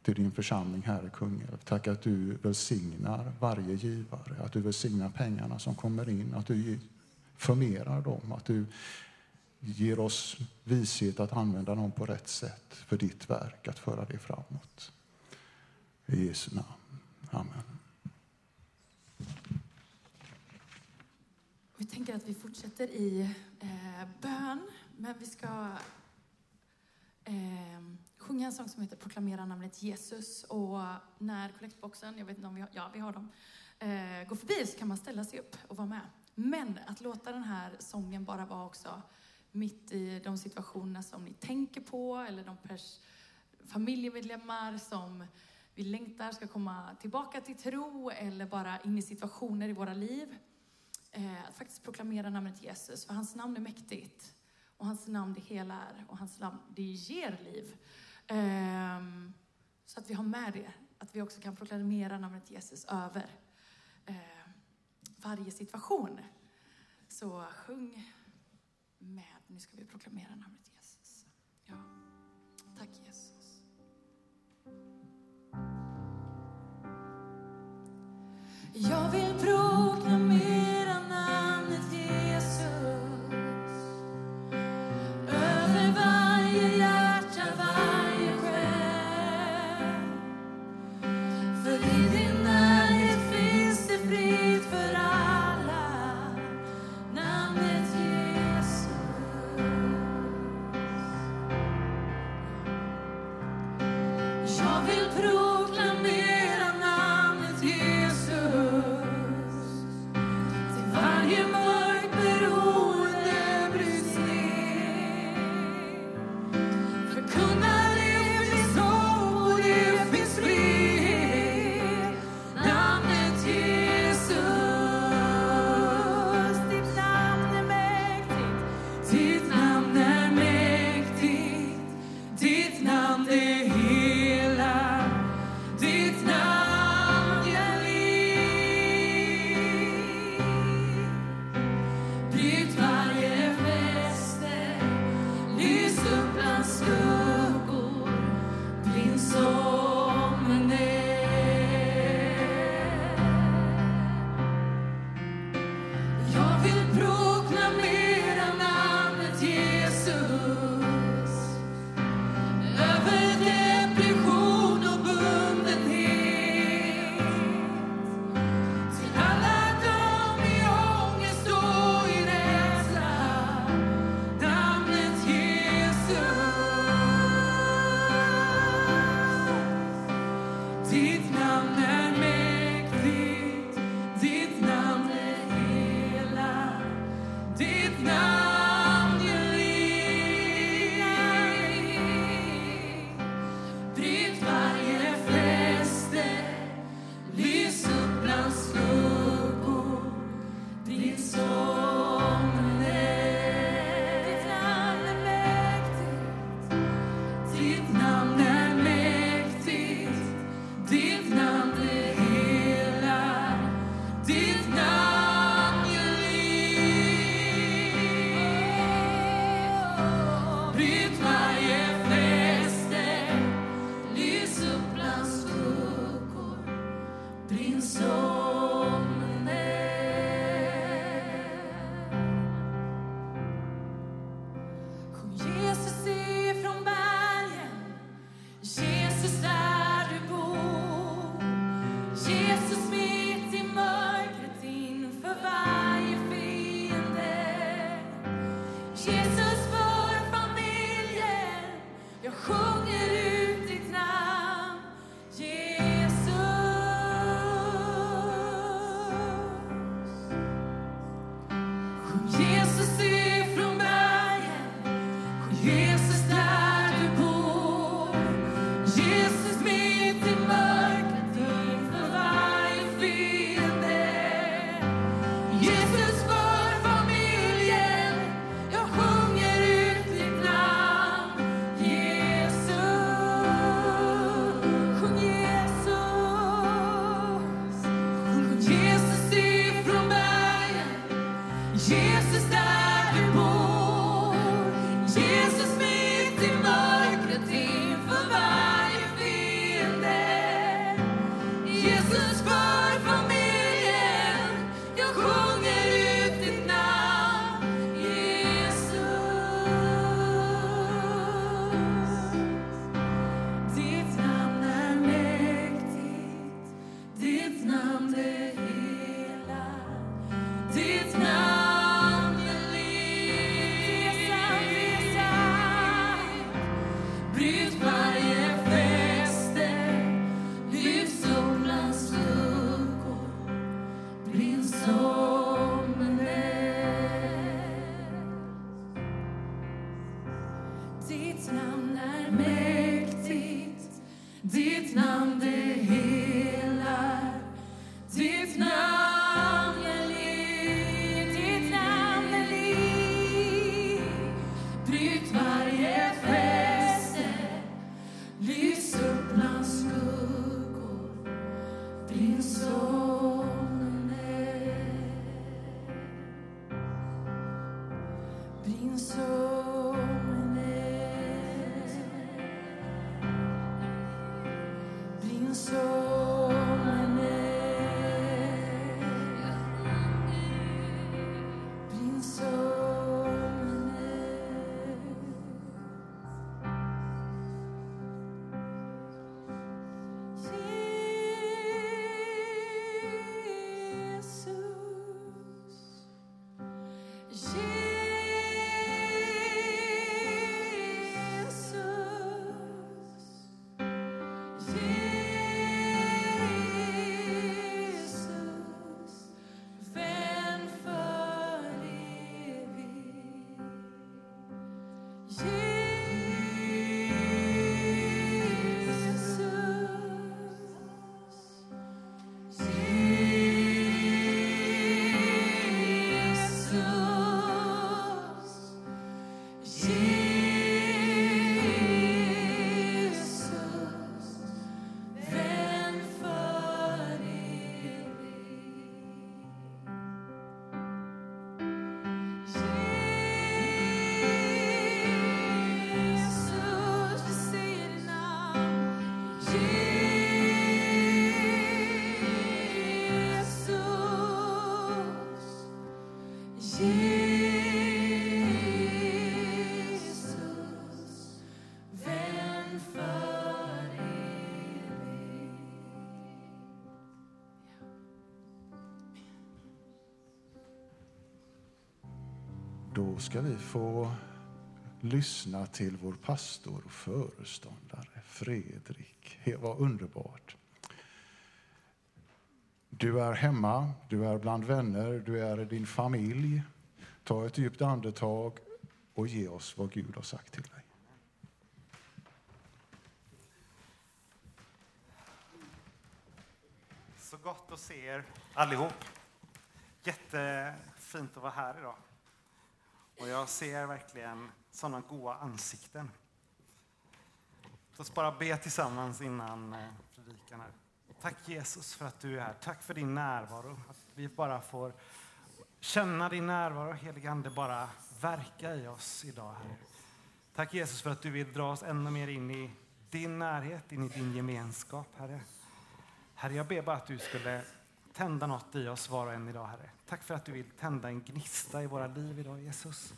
till din församling här i Kungälv. Tack att du välsignar varje givare, att du välsignar pengarna som kommer in, att du förmerar dem, att du ger oss vishet att använda dem på rätt sätt för ditt verk, att föra det framåt. I Jesu namn. Amen. Vi tänker att vi fortsätter i eh, bön, men vi ska eh, sjunga en sång som heter Proklamera namnet Jesus. Och när kollektboxen, jag vet inte om vi har, ja, vi har dem, eh, går förbi så kan man ställa sig upp och vara med. Men att låta den här sången bara vara också mitt i de situationer som ni tänker på eller de pers- familjemedlemmar som vi längtar ska komma tillbaka till tro eller bara in i situationer i våra liv. Eh, att faktiskt proklamera namnet Jesus, för hans namn är mäktigt. Och hans namn det helar och hans namn det ger liv. Ehm, så att vi har med det, att vi också kan proklamera namnet Jesus över eh, varje situation. Så sjung med. Nu ska vi proklamera namnet Jesus. Ja. Jag vill prova Då ska vi få lyssna till vår pastor och föreståndare Fredrik. Det var underbart. Du är hemma, du är bland vänner, du är i din familj. Ta ett djupt andetag och ge oss vad Gud har sagt till dig. Så gott att se er allihop. Jättefint att vara här idag. Och jag ser verkligen sådana goda ansikten. Låt oss bara be tillsammans innan eh, predikan här. Tack Jesus för att du är här. Tack för din närvaro. Att vi bara får känna din närvaro. Helige Ande, bara verka i oss idag. Herre. Tack Jesus för att du vill dra oss ännu mer in i din närhet, in i din gemenskap, Herre. Herre, jag ber bara att du skulle tända något i oss var och en idag, Herre. Tack för att du vill tända en gnista i våra liv idag, Jesus.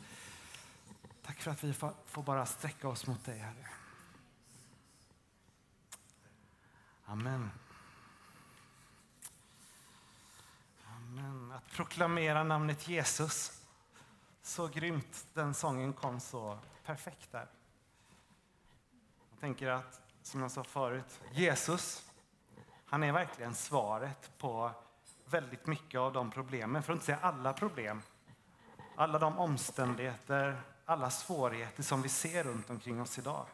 Tack för att vi får bara sträcka oss mot dig, Herre. Amen. Amen. Att proklamera namnet Jesus. Så grymt. Den sången kom så perfekt där. Jag tänker att, som jag sa förut, Jesus, han är verkligen svaret på väldigt mycket av de problemen, för att inte säga alla problem. Alla de omständigheter, alla svårigheter som vi ser runt omkring oss idag.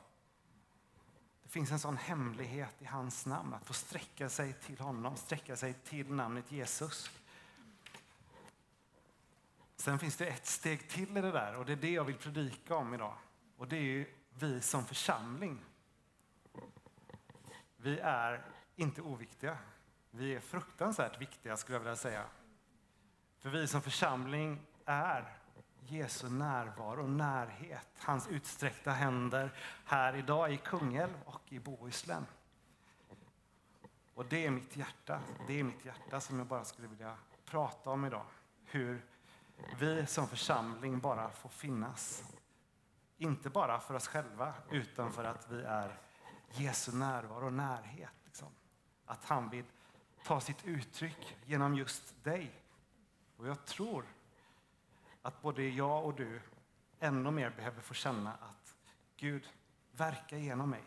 Det finns en sån hemlighet i hans namn, att få sträcka sig till honom, sträcka sig till namnet Jesus. Sen finns det ett steg till i det där och det är det jag vill predika om idag. Och det är ju vi som församling. Vi är inte oviktiga. Vi är fruktansvärt viktiga skulle jag vilja säga. För vi som församling är Jesu närvaro och närhet. Hans utsträckta händer här idag i Kungälv och i Bohuslän. Och det är mitt hjärta. Det är mitt hjärta som jag bara skulle vilja prata om idag. Hur vi som församling bara får finnas. Inte bara för oss själva, utan för att vi är Jesu närvaro och närhet. Liksom. Att han vill ta sitt uttryck genom just dig. Och jag tror att både jag och du ännu mer behöver få känna att Gud verkar genom mig.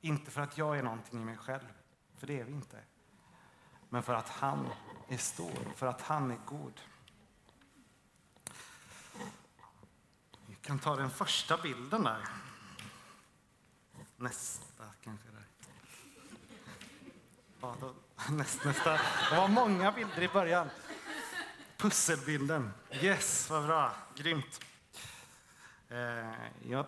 Inte för att jag är någonting i mig själv, för det är vi inte. Men för att han är stor, för att han är god. Vi kan ta den första bilden där. Nästa kanske. Där. Ja, då, näst, nästa. Det var många bilder i början. Pusselbilden. Yes, vad bra. Grymt. Eh, jag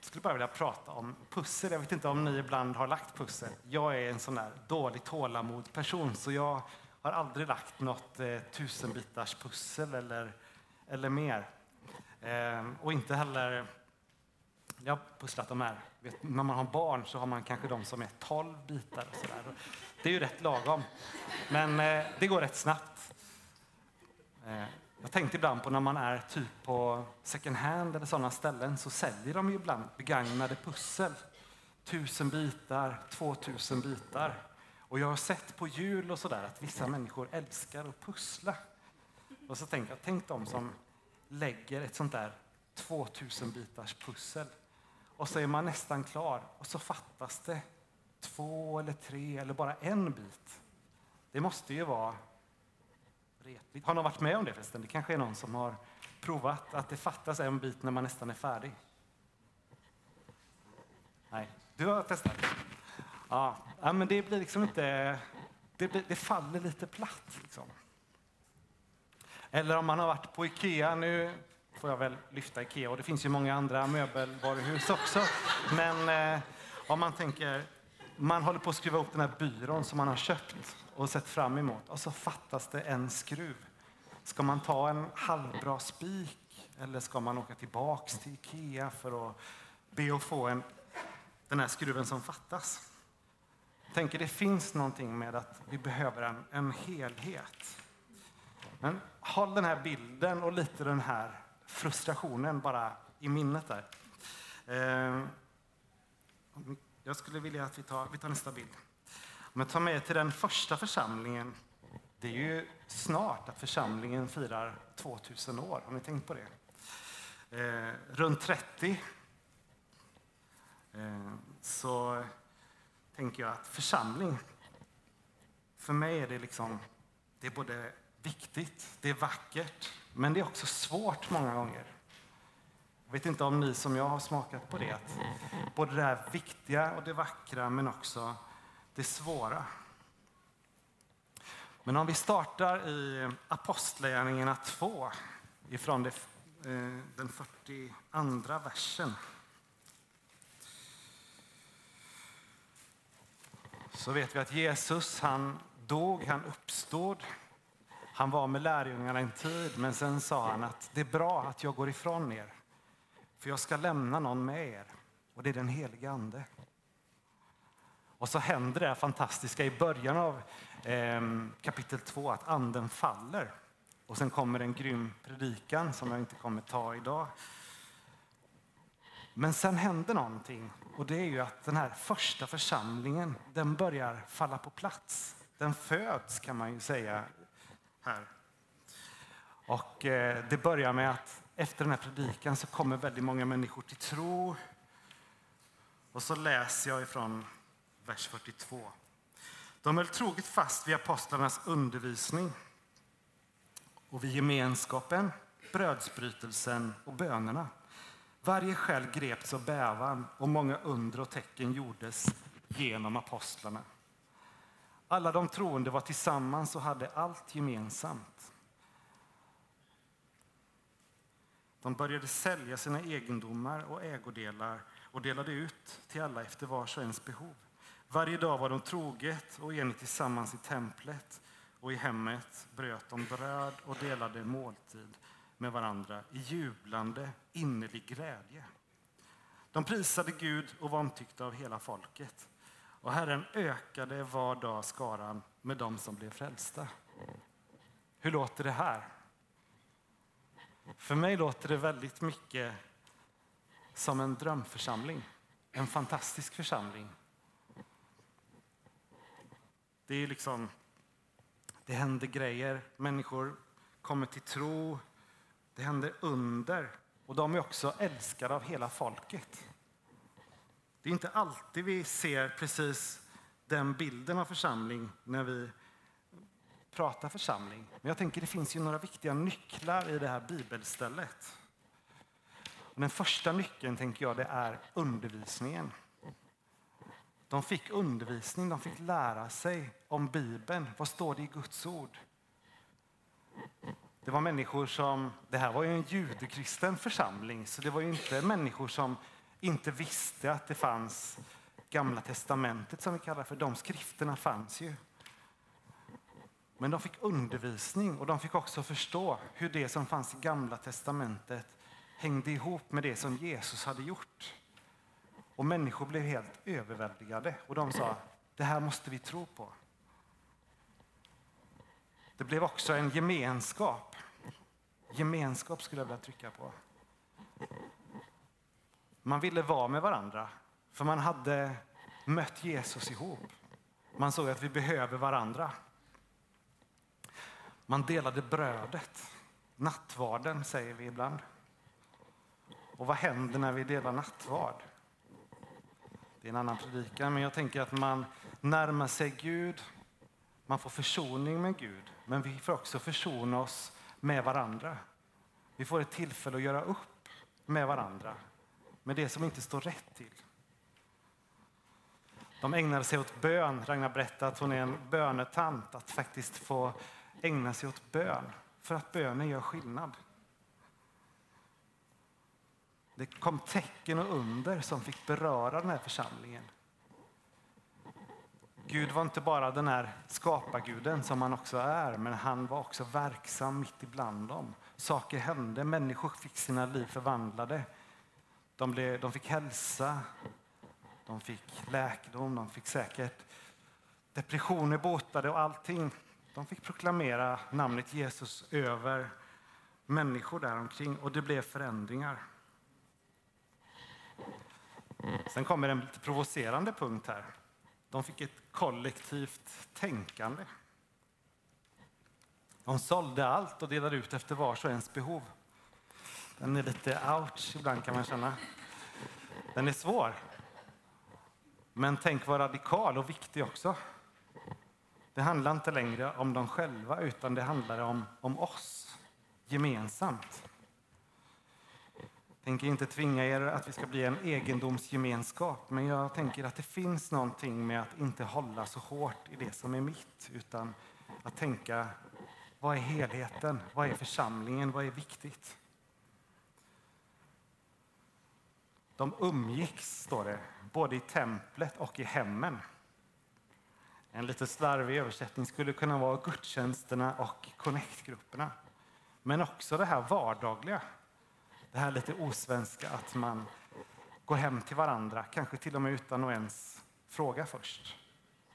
skulle bara vilja prata om pussel. Jag vet inte om ni ibland har lagt pussel. Jag är en sån där dålig tålamod person så jag har aldrig lagt något eh, tusenbitars pussel eller, eller mer. Eh, och inte heller... Jag har pusslat de här. Vet, när man har barn så har man kanske de som är 12 bitar. Och så där. Det är ju rätt lagom. Men eh, det går rätt snabbt. Eh, jag tänkte ibland på när man är typ på second hand eller sådana ställen så säljer de ju ibland begagnade pussel. Tusen bitar, två tusen bitar. Och jag har sett på jul och sådär att vissa människor älskar att pussla. Och så tänker jag, tänk de som lägger ett sånt där 2000 bitars pussel. Och så är man nästan klar och så fattas det två eller tre eller bara en bit. Det måste ju vara retligt. Har någon varit med om det förresten? Det kanske är någon som har provat att det fattas en bit när man nästan är färdig? Nej, du har testat? Ja, men det blir liksom inte... Det, blir, det faller lite platt. Liksom. Eller om man har varit på Ikea. Nu får jag väl lyfta Ikea och det finns ju många andra möbelvaruhus också. Men eh, om man tänker, man håller på att skruva upp den här byrån som man har köpt och sett fram emot och så fattas det en skruv. Ska man ta en halvbra spik eller ska man åka tillbaks till Ikea för att be att få en, den här skruven som fattas? Jag tänker det finns någonting med att vi behöver en, en helhet. Men håll den här bilden och lite den här frustrationen bara i minnet där. Eh, jag skulle vilja att vi tar, vi tar nästa bild. Om jag tar med till den första församlingen. Det är ju snart att församlingen firar 2000 år. Har ni tänkt på det? Eh, runt 30 eh, så tänker jag att församling, för mig är det liksom, det är både viktigt, det är vackert, men det är också svårt många gånger. Jag vet inte om ni som jag har smakat på det, att både det här viktiga och det vackra, men också det svåra. Men om vi startar i Apostlagärningarna 2, ifrån det, eh, den 42 versen. Så vet vi att Jesus, han dog, han uppstod. Han var med lärjungarna en tid, men sen sa han att det är bra att jag går ifrån er. För jag ska lämna någon med er, och det är den helige Ande. Och så händer det fantastiska i början av eh, kapitel 2 att anden faller. Och sen kommer en grym predikan som jag inte kommer ta idag. Men sen händer någonting och det är ju att den här första församlingen den börjar falla på plats. Den föds kan man ju säga här. Och eh, det börjar med att efter den här predikan så kommer väldigt många människor till tro. Och så läser jag ifrån vers 42. De höll troget fast vid apostlarnas undervisning och vid gemenskapen, brödsbrytelsen och bönerna. Varje själ greps av bävan och många under och tecken gjordes genom apostlarna. Alla de troende var tillsammans och hade allt gemensamt. De började sälja sina egendomar och ägodelar och delade ut till alla efter vars och ens behov. Varje dag var de troget och enigt tillsammans i templet och i hemmet bröt de bröd och delade måltid med varandra i jublande, innerlig glädje. De prisade Gud och var omtyckta av hela folket. Och Herren ökade var dag skaran med dem som blev frälsta. Hur låter det här? För mig låter det väldigt mycket som en drömförsamling. En fantastisk församling. Det är liksom, det händer grejer, människor kommer till tro, det händer under och de är också älskade av hela folket. Det är inte alltid vi ser precis den bilden av församling när vi prata församling. Men jag tänker det finns ju några viktiga nycklar i det här bibelstället. Och den första nyckeln tänker jag det är undervisningen. De fick undervisning, de fick lära sig om Bibeln. Vad står det i Guds ord? Det var människor som, det här var ju en judekristen församling, så det var ju inte människor som inte visste att det fanns Gamla testamentet som vi kallar för. De skrifterna fanns ju. Men de fick undervisning och de fick också förstå hur det som fanns i Gamla testamentet hängde ihop med det som Jesus hade gjort. Och människor blev helt överväldigade och de sa, det här måste vi tro på. Det blev också en gemenskap. Gemenskap skulle jag vilja trycka på. Man ville vara med varandra, för man hade mött Jesus ihop. Man såg att vi behöver varandra. Man delade brödet. Nattvarden säger vi ibland. Och vad händer när vi delar nattvard? Det är en annan predikan, men jag tänker att man närmar sig Gud. Man får försoning med Gud, men vi får också försona oss med varandra. Vi får ett tillfälle att göra upp med varandra, med det som inte står rätt till. De ägnade sig åt bön. Ragnar berättade att hon är en bönetant. Att faktiskt få ägna sig åt bön, för att bönen gör skillnad. Det kom tecken och under som fick beröra den här församlingen. Gud var inte bara den här skaparguden som han också är, men han var också verksam mitt ibland dem. Saker hände, människor fick sina liv förvandlade. De, blev, de fick hälsa, de fick läkedom, de fick säkert depressioner botade och allting. De fick proklamera namnet Jesus över människor där omkring och det blev förändringar. Sen kommer en lite provocerande punkt här. De fick ett kollektivt tänkande. De sålde allt och delade ut efter vars och ens behov. Den är lite ouch ibland kan man känna. Den är svår. Men tänk vad radikal och viktig också. Det handlar inte längre om dem själva, utan det handlar om, om oss gemensamt. Jag tänker inte tvinga er att vi ska bli en egendomsgemenskap, men jag tänker att det finns någonting med att inte hålla så hårt i det som är mitt, utan att tänka vad är helheten? Vad är församlingen? Vad är viktigt? De umgicks, står det, både i templet och i hemmen. En lite slarvig översättning skulle kunna vara gudstjänsterna och Connectgrupperna. Men också det här vardagliga. Det här lite osvenska att man går hem till varandra, kanske till och med utan att ens fråga först.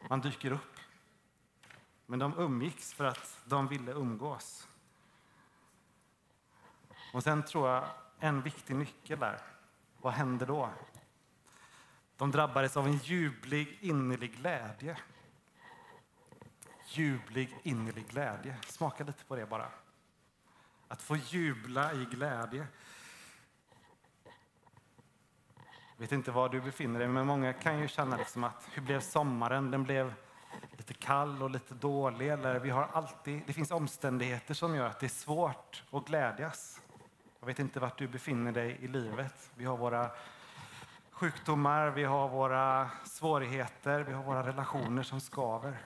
Man dyker upp. Men de umgicks för att de ville umgås. Och sen tror jag en viktig nyckel där. Vad hände då? De drabbades av en ljuvlig innerlig glädje ljuvlig innerlig glädje. Smaka lite på det bara. Att få jubla i glädje. Jag vet inte var du befinner dig, men många kan ju känna liksom att hur blev sommaren? Den blev lite kall och lite dålig. Eller vi har alltid, det finns omständigheter som gör att det är svårt att glädjas. Jag vet inte vart du befinner dig i livet. Vi har våra sjukdomar, vi har våra svårigheter, vi har våra relationer som skaver.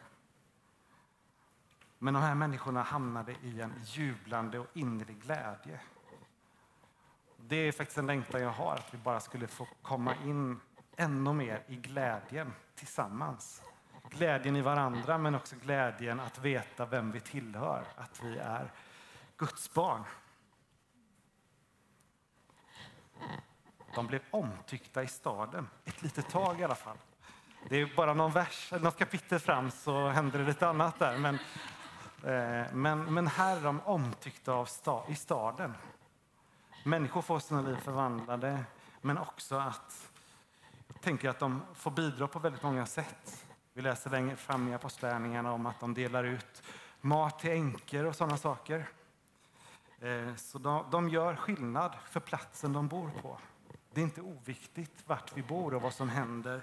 Men de här människorna hamnade i en jublande och inre glädje. Det är faktiskt en längtan jag har, att vi bara skulle få komma in ännu mer i glädjen tillsammans. Glädjen i varandra, men också glädjen att veta vem vi tillhör, att vi är Guds barn. De blev omtyckta i staden, ett litet tag i alla fall. Det är bara någon vers, något kapitel fram så händer det lite annat där. Men, Eh, men, men här är de omtyckta av sta, i staden. Människor får sina liv förvandlade, men också att tänker att de får bidra på väldigt många sätt. Vi läser längre fram i apostlärningarna om att de delar ut mat till änkor och sådana saker. Eh, så de, de gör skillnad för platsen de bor på. Det är inte oviktigt vart vi bor och vad som händer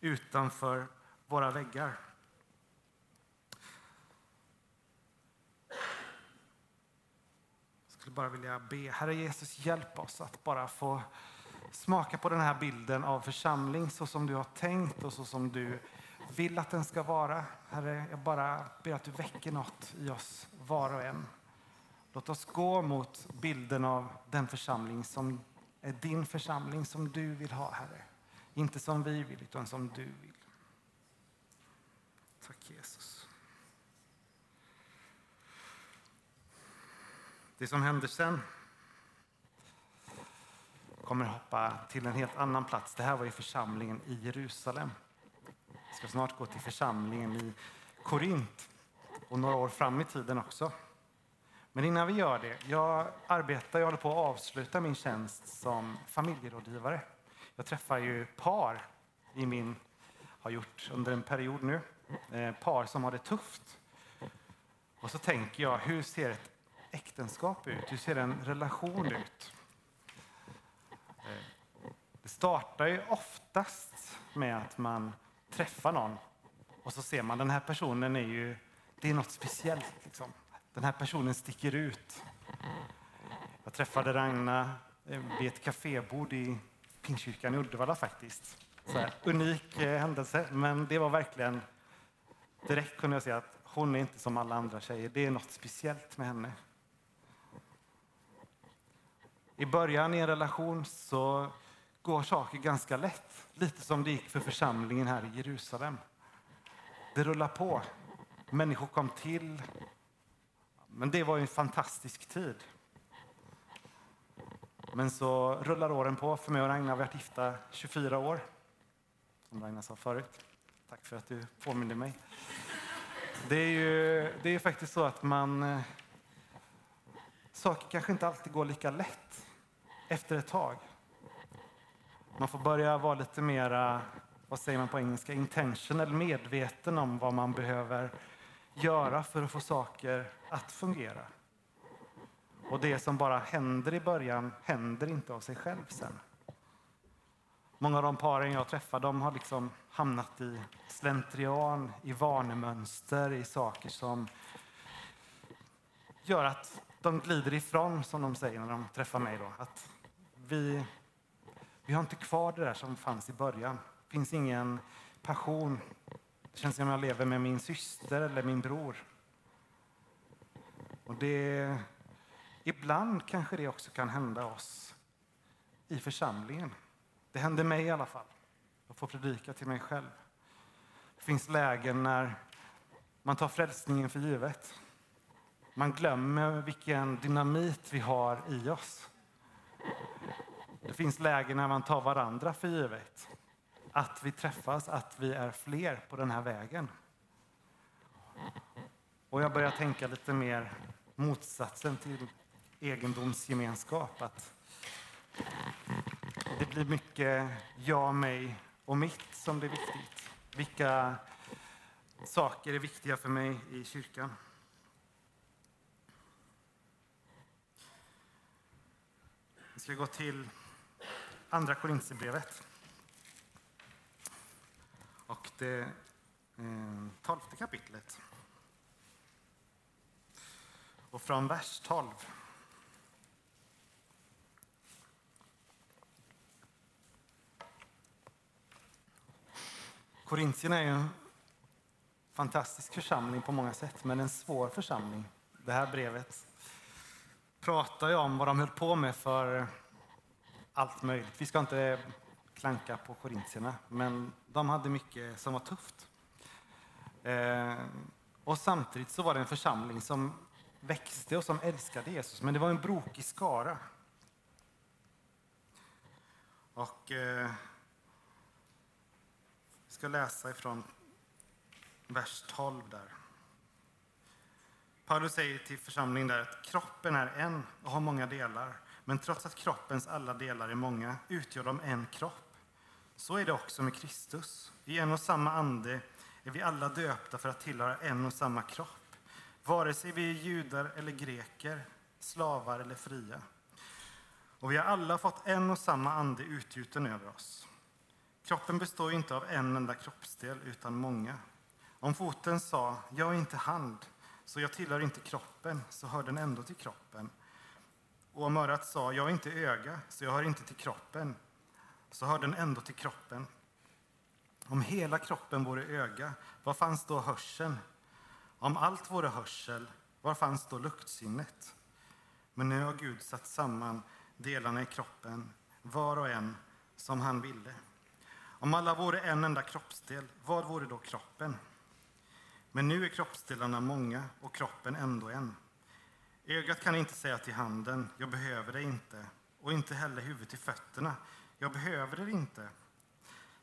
utanför våra väggar. Skulle bara vilja be, Herre Jesus, hjälp oss att bara få smaka på den här bilden av församling så som du har tänkt och så som du vill att den ska vara. Herre, jag bara ber att du väcker något i oss var och en. Låt oss gå mot bilden av den församling som är din församling, som du vill ha, Herre. Inte som vi vill, utan som du vill. Tack Jesus. Det som händer sen kommer hoppa till en helt annan plats. Det här var ju församlingen i Jerusalem. Vi ska snart gå till församlingen i Korint och några år fram i tiden också. Men innan vi gör det, jag arbetar, jag håller på att avsluta min tjänst som familjerådgivare. Jag träffar ju par i min, har gjort under en period nu, eh, par som har det tufft. Och så tänker jag, hur ser ett äktenskap ut? Hur ser en relation ut? Det startar ju oftast med att man träffar någon och så ser man den här personen är ju, det är något speciellt. Liksom. Den här personen sticker ut. Jag träffade Ragna eh, vid ett kafébord i Pingstkyrkan i Uddevalla faktiskt. Så här, unik eh, händelse, men det var verkligen... Direkt kunde jag se att hon är inte som alla andra tjejer. Det är något speciellt med henne. I början i en relation så går saker ganska lätt. Lite som det gick för församlingen här i Jerusalem. Det rullar på. Människor kom till. Men det var en fantastisk tid. Men så rullar åren på. För mig och Ragnar har varit gifta 24 år. Som Ragnar sa förut. Tack för att du påminde mig. Det är ju det är faktiskt så att man... Eh, saker kanske inte alltid går lika lätt efter ett tag. Man får börja vara lite mera, vad säger man på engelska, intentional, medveten om vad man behöver göra för att få saker att fungera. Och det som bara händer i början händer inte av sig själv sen. Många av de paren jag träffar de har liksom hamnat i slentrian, i vanemönster, i saker som gör att de glider ifrån, som de säger när de träffar mig. Då. Att vi, vi har inte kvar det där som fanns i början. Det finns ingen passion. Det känns som jag lever med min syster eller min bror. Och det, ibland kanske det också kan hända oss i församlingen. Det händer mig i alla fall. Jag får predika till mig själv. Det finns lägen när man tar frälsningen för givet. Man glömmer vilken dynamit vi har i oss. Det finns lägen när man tar varandra för givet. Att vi träffas, att vi är fler på den här vägen. Och jag börjar tänka lite mer motsatsen till egendomsgemenskap. Att det blir mycket jag, mig och mitt som blir viktigt. Vilka saker är viktiga för mig i kyrkan? Vi ska gå till Andra Korintierbrevet. Och det eh, tolfte kapitlet. Och från vers 12. Korintierna är ju en fantastisk församling på många sätt, men en svår församling. Det här brevet pratar ju om vad de höll på med för allt möjligt. Vi ska inte klanka på korintierna, men de hade mycket som var tufft. Eh, och samtidigt så var det en församling som växte och som älskade Jesus, men det var en brokig skara. Och eh, vi ska läsa ifrån vers 12 där. Paulus säger till församlingen där att kroppen är en och har många delar. Men trots att kroppens alla delar är många utgör de en kropp. Så är det också med Kristus. I en och samma ande är vi alla döpta för att tillhöra en och samma kropp. Vare sig vi är judar eller greker, slavar eller fria. Och vi har alla fått en och samma ande utgjuten över oss. Kroppen består inte av en enda kroppsdel, utan många. Om foten sa, jag är inte hand, så jag tillhör inte kroppen, så hör den ändå till kroppen. Och om örat sa, jag är inte öga, så jag hör inte till kroppen, så hör den ändå till kroppen. Om hela kroppen vore öga, var fanns då hörseln? Om allt vore hörsel, var fanns då luktsinnet? Men nu har Gud satt samman delarna i kroppen, var och en som han ville. Om alla vore en enda kroppsdel, vad vore då kroppen? Men nu är kroppsdelarna många och kroppen ändå en. Ögat kan inte säga till handen, jag behöver dig inte, och inte heller huvudet till fötterna, jag behöver er inte.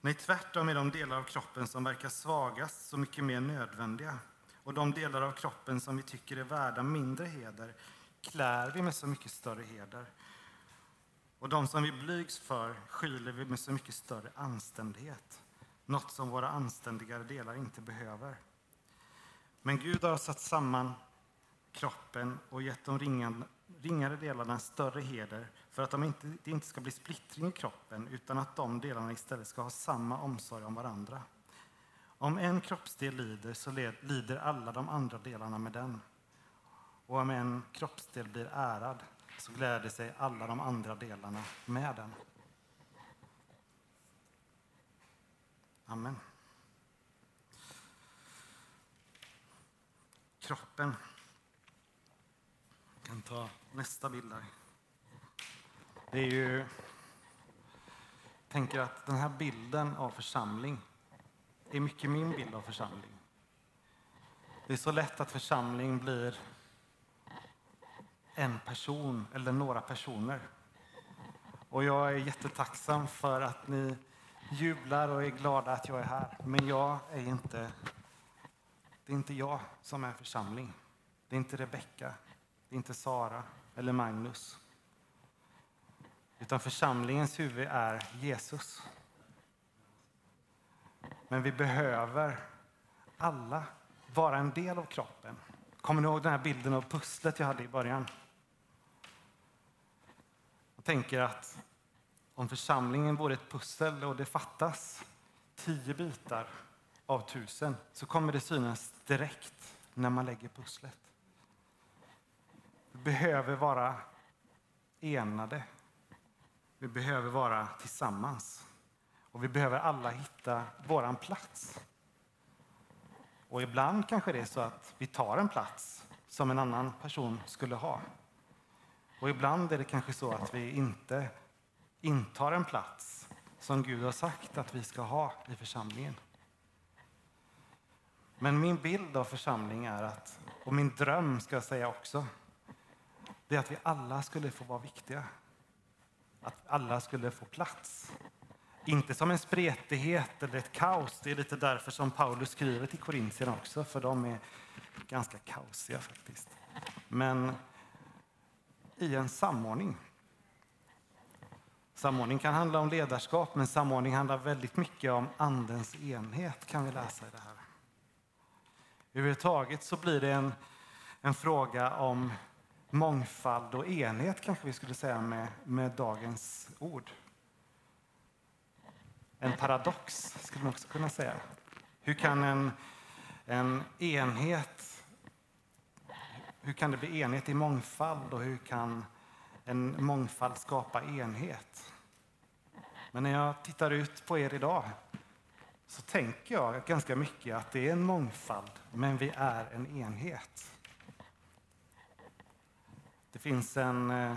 Nej, tvärtom är de delar av kroppen som verkar svagast så mycket mer nödvändiga. Och de delar av kroppen som vi tycker är värda mindre heder klär vi med så mycket större heder. Och de som vi blygs för skyler vi med så mycket större anständighet. Något som våra anständigare delar inte behöver. Men Gud har satt samman kroppen och gett de ringare delarna större heder för att de inte, det inte ska bli splittring i kroppen utan att de delarna istället ska ha samma omsorg om varandra. Om en kroppsdel lider så lider alla de andra delarna med den. Och om en kroppsdel blir ärad så gläder sig alla de andra delarna med den. Amen. Kroppen. Jag kan ta nästa bild där. Det är ju... Jag tänker att den här bilden av församling är mycket min bild av församling. Det är så lätt att församling blir en person eller några personer. Och jag är jättetacksam för att ni jublar och är glada att jag är här. Men jag är inte... Det är inte jag som är församling. Det är inte Rebecka, det är inte Sara eller Magnus. Utan församlingens huvud är Jesus. Men vi behöver alla vara en del av kroppen. Kommer ni ihåg den här bilden av pusslet jag hade i början? Jag tänker att om församlingen vore ett pussel och det fattas tio bitar av tusen så kommer det synas direkt när man lägger pusslet. Vi behöver vara enade. Vi behöver vara tillsammans. Och vi behöver alla hitta våran plats. Och ibland kanske det är så att vi tar en plats som en annan person skulle ha. Och ibland är det kanske så att vi inte intar en plats som Gud har sagt att vi ska ha i församlingen. Men min bild av församling är att, och min dröm ska jag säga också, det är att vi alla skulle få vara viktiga. Att alla skulle få plats. Inte som en spretighet eller ett kaos. Det är lite därför som Paulus skriver till Korintierna också, för de är ganska kaosiga faktiskt. Men i en samordning. Samordning kan handla om ledarskap, men samordning handlar väldigt mycket om Andens enhet, kan vi läsa i det här. Överhuvudtaget så blir det en, en fråga om mångfald och enhet, kanske vi skulle säga med, med dagens ord. En paradox, skulle man också kunna säga. Hur kan en, en enhet hur kan det bli enhet i mångfald och hur kan en mångfald skapa enhet? Men när jag tittar ut på er idag så tänker jag ganska mycket att det är en mångfald, men vi är en enhet. Det finns en... Eh,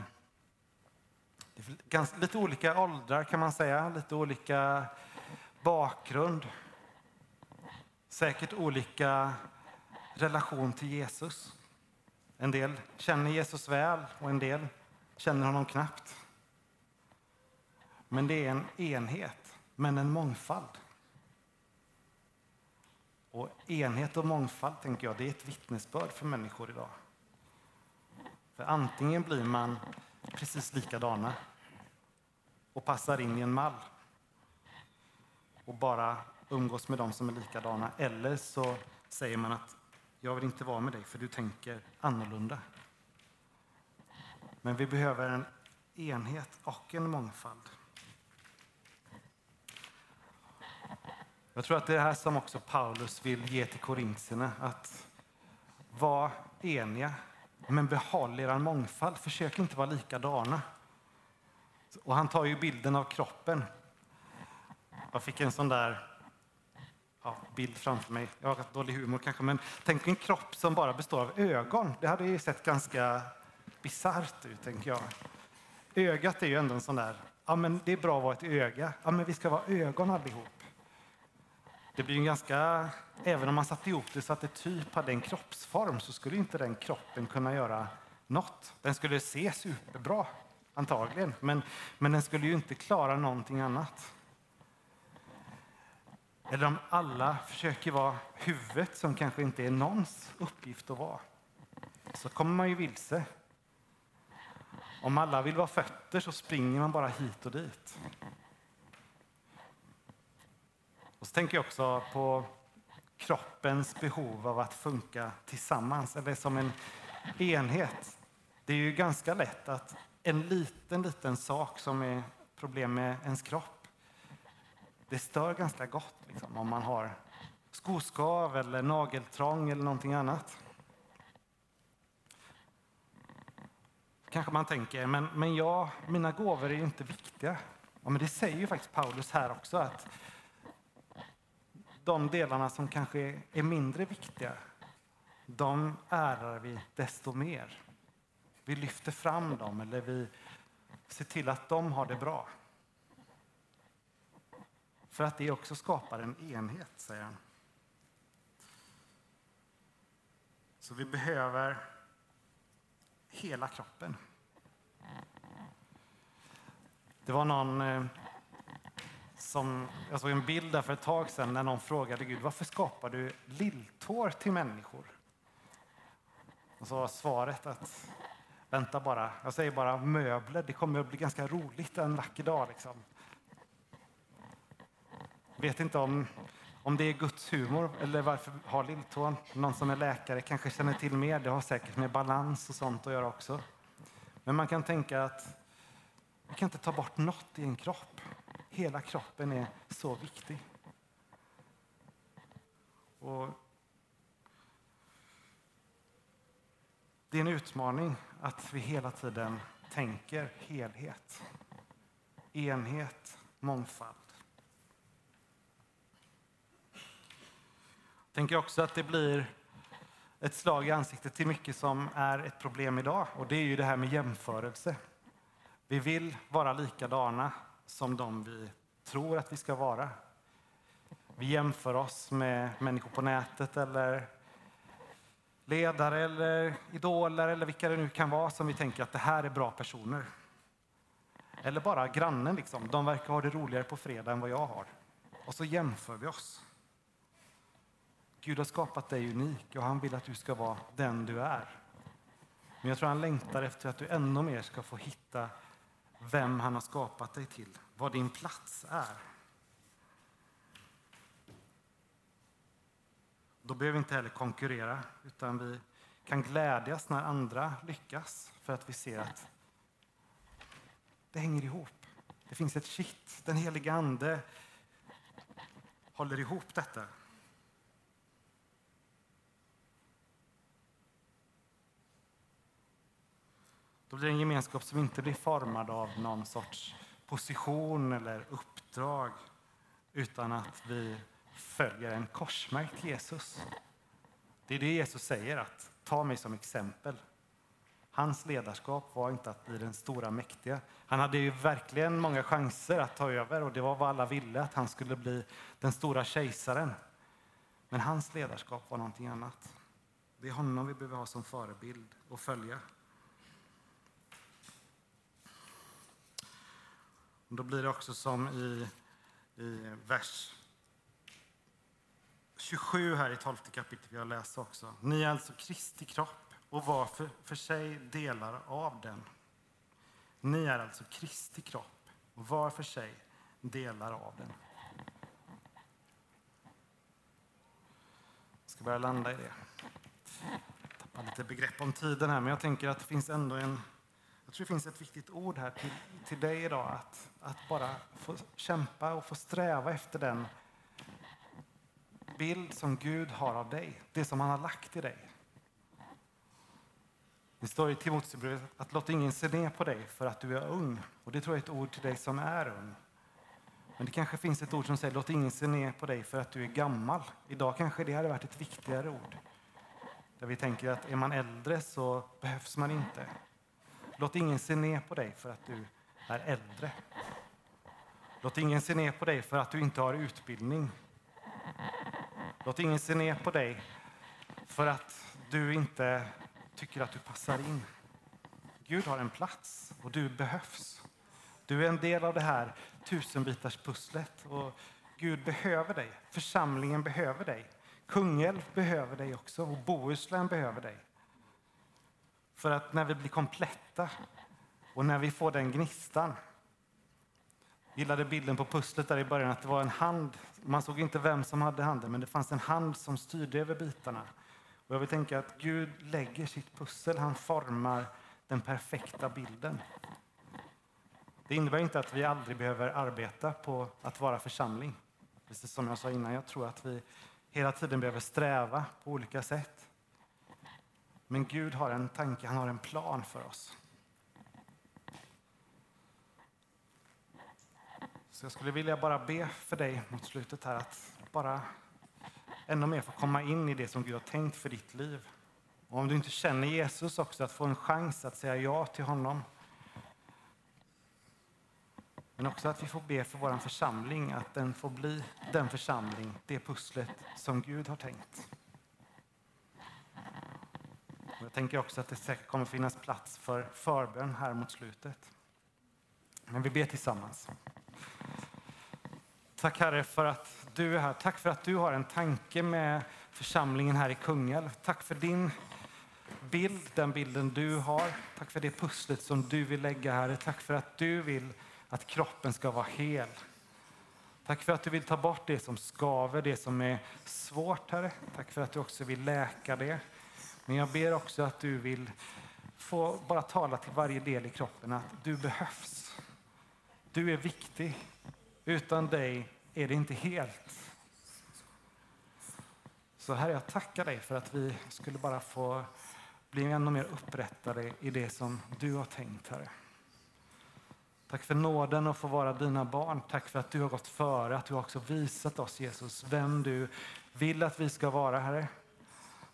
ganska, lite olika åldrar kan man säga, lite olika bakgrund. Säkert olika relation till Jesus. En del känner Jesus väl och en del känner honom knappt. Men det är en enhet, men en mångfald. Och enhet och mångfald, tänker jag, det är ett vittnesbörd för människor idag. För antingen blir man precis likadana och passar in i en mall och bara umgås med dem som är likadana. Eller så säger man att jag vill inte vara med dig för du tänker annorlunda. Men vi behöver en enhet och en mångfald. Jag tror att det är det här som också Paulus vill ge till korintierna. Att vara eniga, men behåll er mångfald. Försök inte vara likadana. Och han tar ju bilden av kroppen. Jag fick en sån där ja, bild framför mig. Jag har dålig humor kanske, men tänk en kropp som bara består av ögon. Det hade ju sett ganska bisarrt ut, tänker jag. Ögat är ju ändå en sån där, ja men det är bra att vara ett öga. Ja men vi ska vara ögon allihop. Det blir ju ganska, även om man satte ihop det så att det typ hade en kroppsform så skulle inte den kroppen kunna göra något. Den skulle se superbra, antagligen, men, men den skulle ju inte klara någonting annat. Eller om alla försöker vara huvudet som kanske inte är någons uppgift att vara, så kommer man ju vilse. Om alla vill vara fötter så springer man bara hit och dit. Och så tänker jag också på kroppens behov av att funka tillsammans, eller som en enhet. Det är ju ganska lätt att en liten, liten sak som är problem med ens kropp, det stör ganska gott liksom, om man har skoskav eller nageltrång eller någonting annat. Kanske man tänker, men, men ja, mina gåvor är ju inte viktiga. Ja, men det säger ju faktiskt Paulus här också, att de delarna som kanske är mindre viktiga, de ärar vi desto mer. Vi lyfter fram dem eller vi ser till att de har det bra. För att det också skapar en enhet, säger han. Så vi behöver hela kroppen. Det var någon eh, som, jag såg en bild där för ett tag sedan när någon frågade Gud varför skapar du lilltår till människor? Och så var svaret att vänta bara, jag säger bara möbler, det kommer att bli ganska roligt en vacker dag. Liksom. Vet inte om, om det är Guds humor eller varför har lilltån. Någon som är läkare kanske känner till mer. Det har säkert med balans och sånt att göra också. Men man kan tänka att vi kan inte ta bort något i en kropp. Hela kroppen är så viktig. Och det är en utmaning att vi hela tiden tänker helhet, enhet, mångfald. Jag tänker också att det blir ett slag i ansiktet till mycket som är ett problem idag. Och det är ju det här med jämförelse. Vi vill vara likadana som de vi tror att vi ska vara. Vi jämför oss med människor på nätet eller ledare eller idoler eller vilka det nu kan vara som vi tänker att det här är bra personer. Eller bara grannen, liksom. de verkar ha det roligare på fredag än vad jag har. Och så jämför vi oss. Gud har skapat dig unik och han vill att du ska vara den du är. Men jag tror han längtar efter att du ännu mer ska få hitta vem han har skapat dig till, vad din plats är. Då behöver vi inte heller konkurrera, utan vi kan glädjas när andra lyckas för att vi ser att det hänger ihop. Det finns ett kitt. Den helige Ande håller ihop detta. Då blir det en gemenskap som inte blir formad av någon sorts position eller uppdrag utan att vi följer en korsmärkt Jesus. Det är det Jesus säger, att ta mig som exempel. Hans ledarskap var inte att bli den stora mäktiga. Han hade ju verkligen många chanser att ta över och det var vad alla ville, att han skulle bli den stora kejsaren. Men hans ledarskap var någonting annat. Det är honom vi behöver ha som förebild och följa. Då blir det också som i, i vers 27 här i 12 kapitlet vi har läst också. Ni är alltså Kristi kropp och var för, för sig delar av den. Ni är alltså Kristi kropp och var för sig delar av den. Jag ska börja landa i det. Jag tappar lite begrepp om tiden här, men jag tänker att det finns ändå en... Jag tror det finns ett viktigt ord här till, till dig idag, att, att bara få kämpa och få sträva efter den bild som Gud har av dig, det som han har lagt i dig. Det står i Timoteusbrevet att låt ingen se ner på dig för att du är ung. Och det tror jag är ett ord till dig som är ung. Men det kanske finns ett ord som säger låt ingen se ner på dig för att du är gammal. Idag kanske det hade varit ett viktigare ord. Där vi tänker att är man äldre så behövs man inte. Låt ingen se ner på dig för att du är äldre. Låt ingen se ner på dig för att du inte har utbildning. Låt ingen se ner på dig för att du inte tycker att du passar in. Gud har en plats och du behövs. Du är en del av det här tusenbitars pusslet och Gud behöver dig. Församlingen behöver dig. Kungälv behöver dig också och Bohuslän behöver dig. För att när vi blir kompletta och när vi får den gnistan. Jag gillade bilden på pusslet där i början att det var en hand. Man såg inte vem som hade handen men det fanns en hand som styrde över bitarna. Och jag vill tänka att Gud lägger sitt pussel, han formar den perfekta bilden. Det innebär inte att vi aldrig behöver arbeta på att vara församling. Precis som jag sa innan, jag tror att vi hela tiden behöver sträva på olika sätt. Men Gud har en tanke, han har en plan för oss. Så jag skulle vilja bara be för dig mot slutet här att bara ännu mer få komma in i det som Gud har tänkt för ditt liv. Och om du inte känner Jesus också, att få en chans att säga ja till honom. Men också att vi får be för vår församling, att den får bli den församling, det pusslet som Gud har tänkt. Jag tänker också att det säkert kommer finnas plats för förbön här mot slutet. Men vi ber tillsammans. Tack Herre för att du är här. Tack för att du har en tanke med församlingen här i Kungälv. Tack för din bild, den bilden du har. Tack för det pusslet som du vill lägga här. Tack för att du vill att kroppen ska vara hel. Tack för att du vill ta bort det som skaver, det som är svårt, Herre. Tack för att du också vill läka det. Men jag ber också att du vill få bara tala till varje del i kroppen att du behövs. Du är viktig. Utan dig är det inte helt. Så Herre, jag tackar dig för att vi skulle bara få bli ännu mer upprättade i det som du har tänkt, Herre. Tack för nåden att få vara dina barn. Tack för att du har gått före, att du också visat oss, Jesus, vem du vill att vi ska vara, Herre.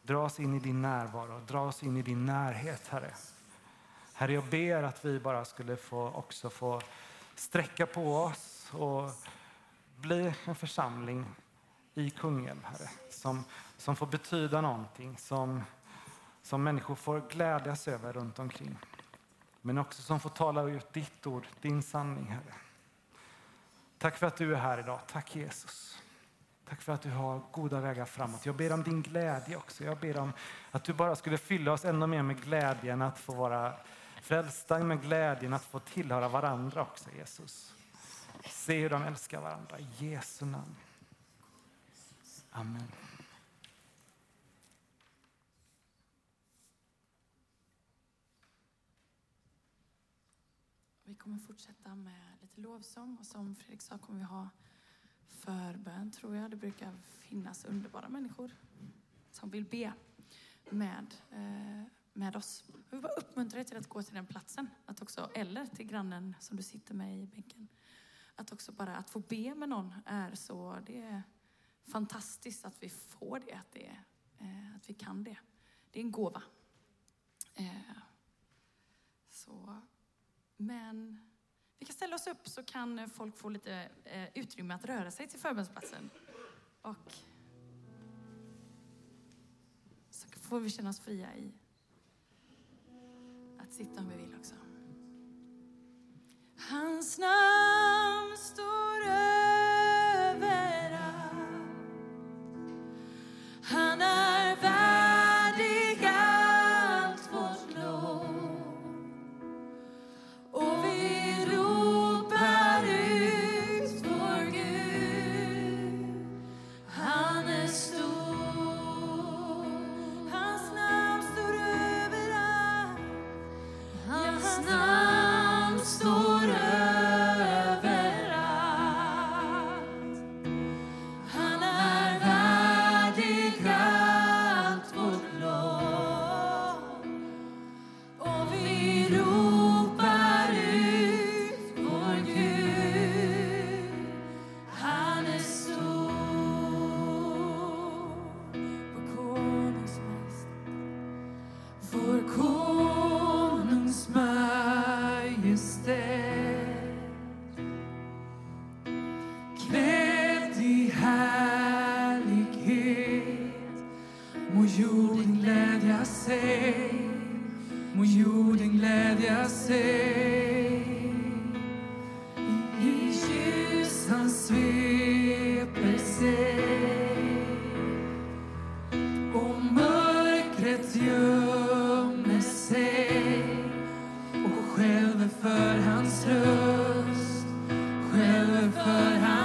Dra oss in i din närvaro, dra oss in i din närhet, Herre. Herre, jag ber att vi bara skulle få också få sträcka på oss och bli en församling i Kungälv, Herre, som, som får betyda någonting, som, som människor får glädjas över runt omkring. Men också som får tala ut ditt ord, din sanning, Herre. Tack för att du är här idag. Tack Jesus. Tack för att du har goda vägar framåt. Jag ber om din glädje också. Jag ber om att du bara skulle fylla oss ännu mer med glädjen att få vara frälsta, med glädjen att få tillhöra varandra också, Jesus. Se hur de älskar varandra. I Jesu namn. Amen. Vi kommer fortsätta med lite lovsång och som Fredrik sa kommer vi ha förbön tror jag. Det brukar finnas underbara människor som vill be med, eh, med oss. Jag vill bara uppmuntra dig till att gå till den platsen. Att också, eller till grannen som du sitter med i bänken. Att också bara att få be med någon är så, det är fantastiskt att vi får det, att, det, eh, att vi kan det. Det är en gåva. Eh, så, men vi kan ställa oss upp så kan folk få lite eh, utrymme att röra sig till förbönsplatsen. Och så får vi känna oss fria i att sitta om vi vill också. Hans namn står över skälver för hans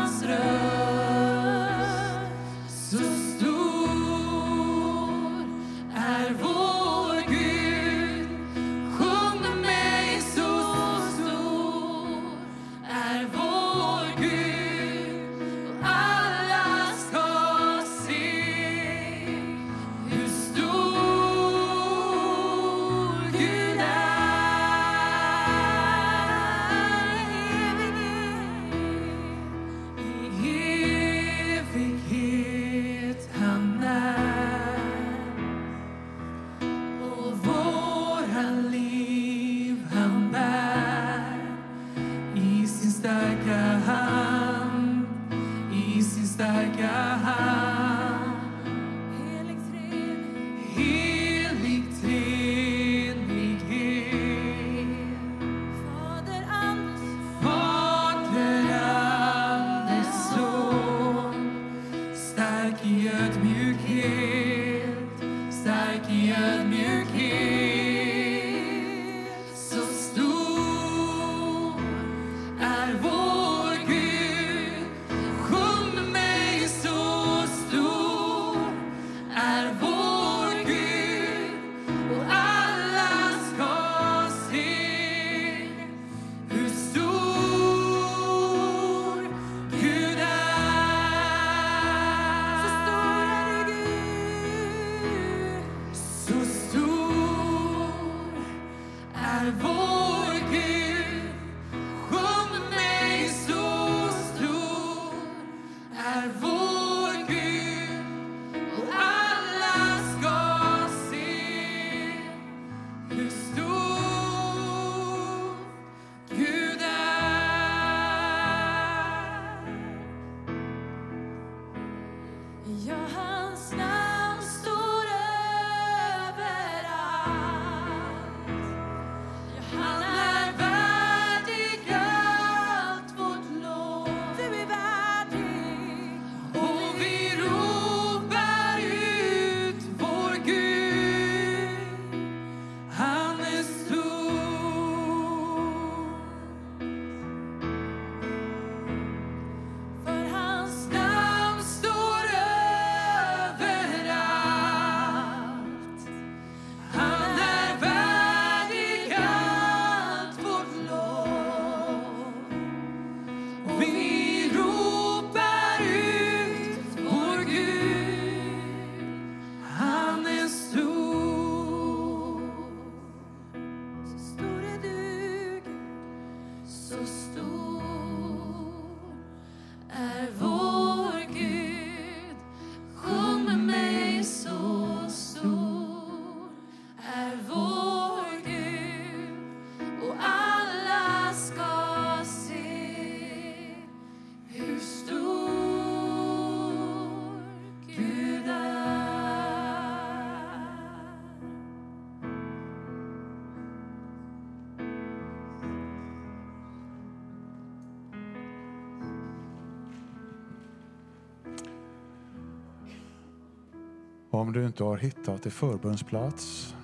Om du inte har hittat till förbundsplats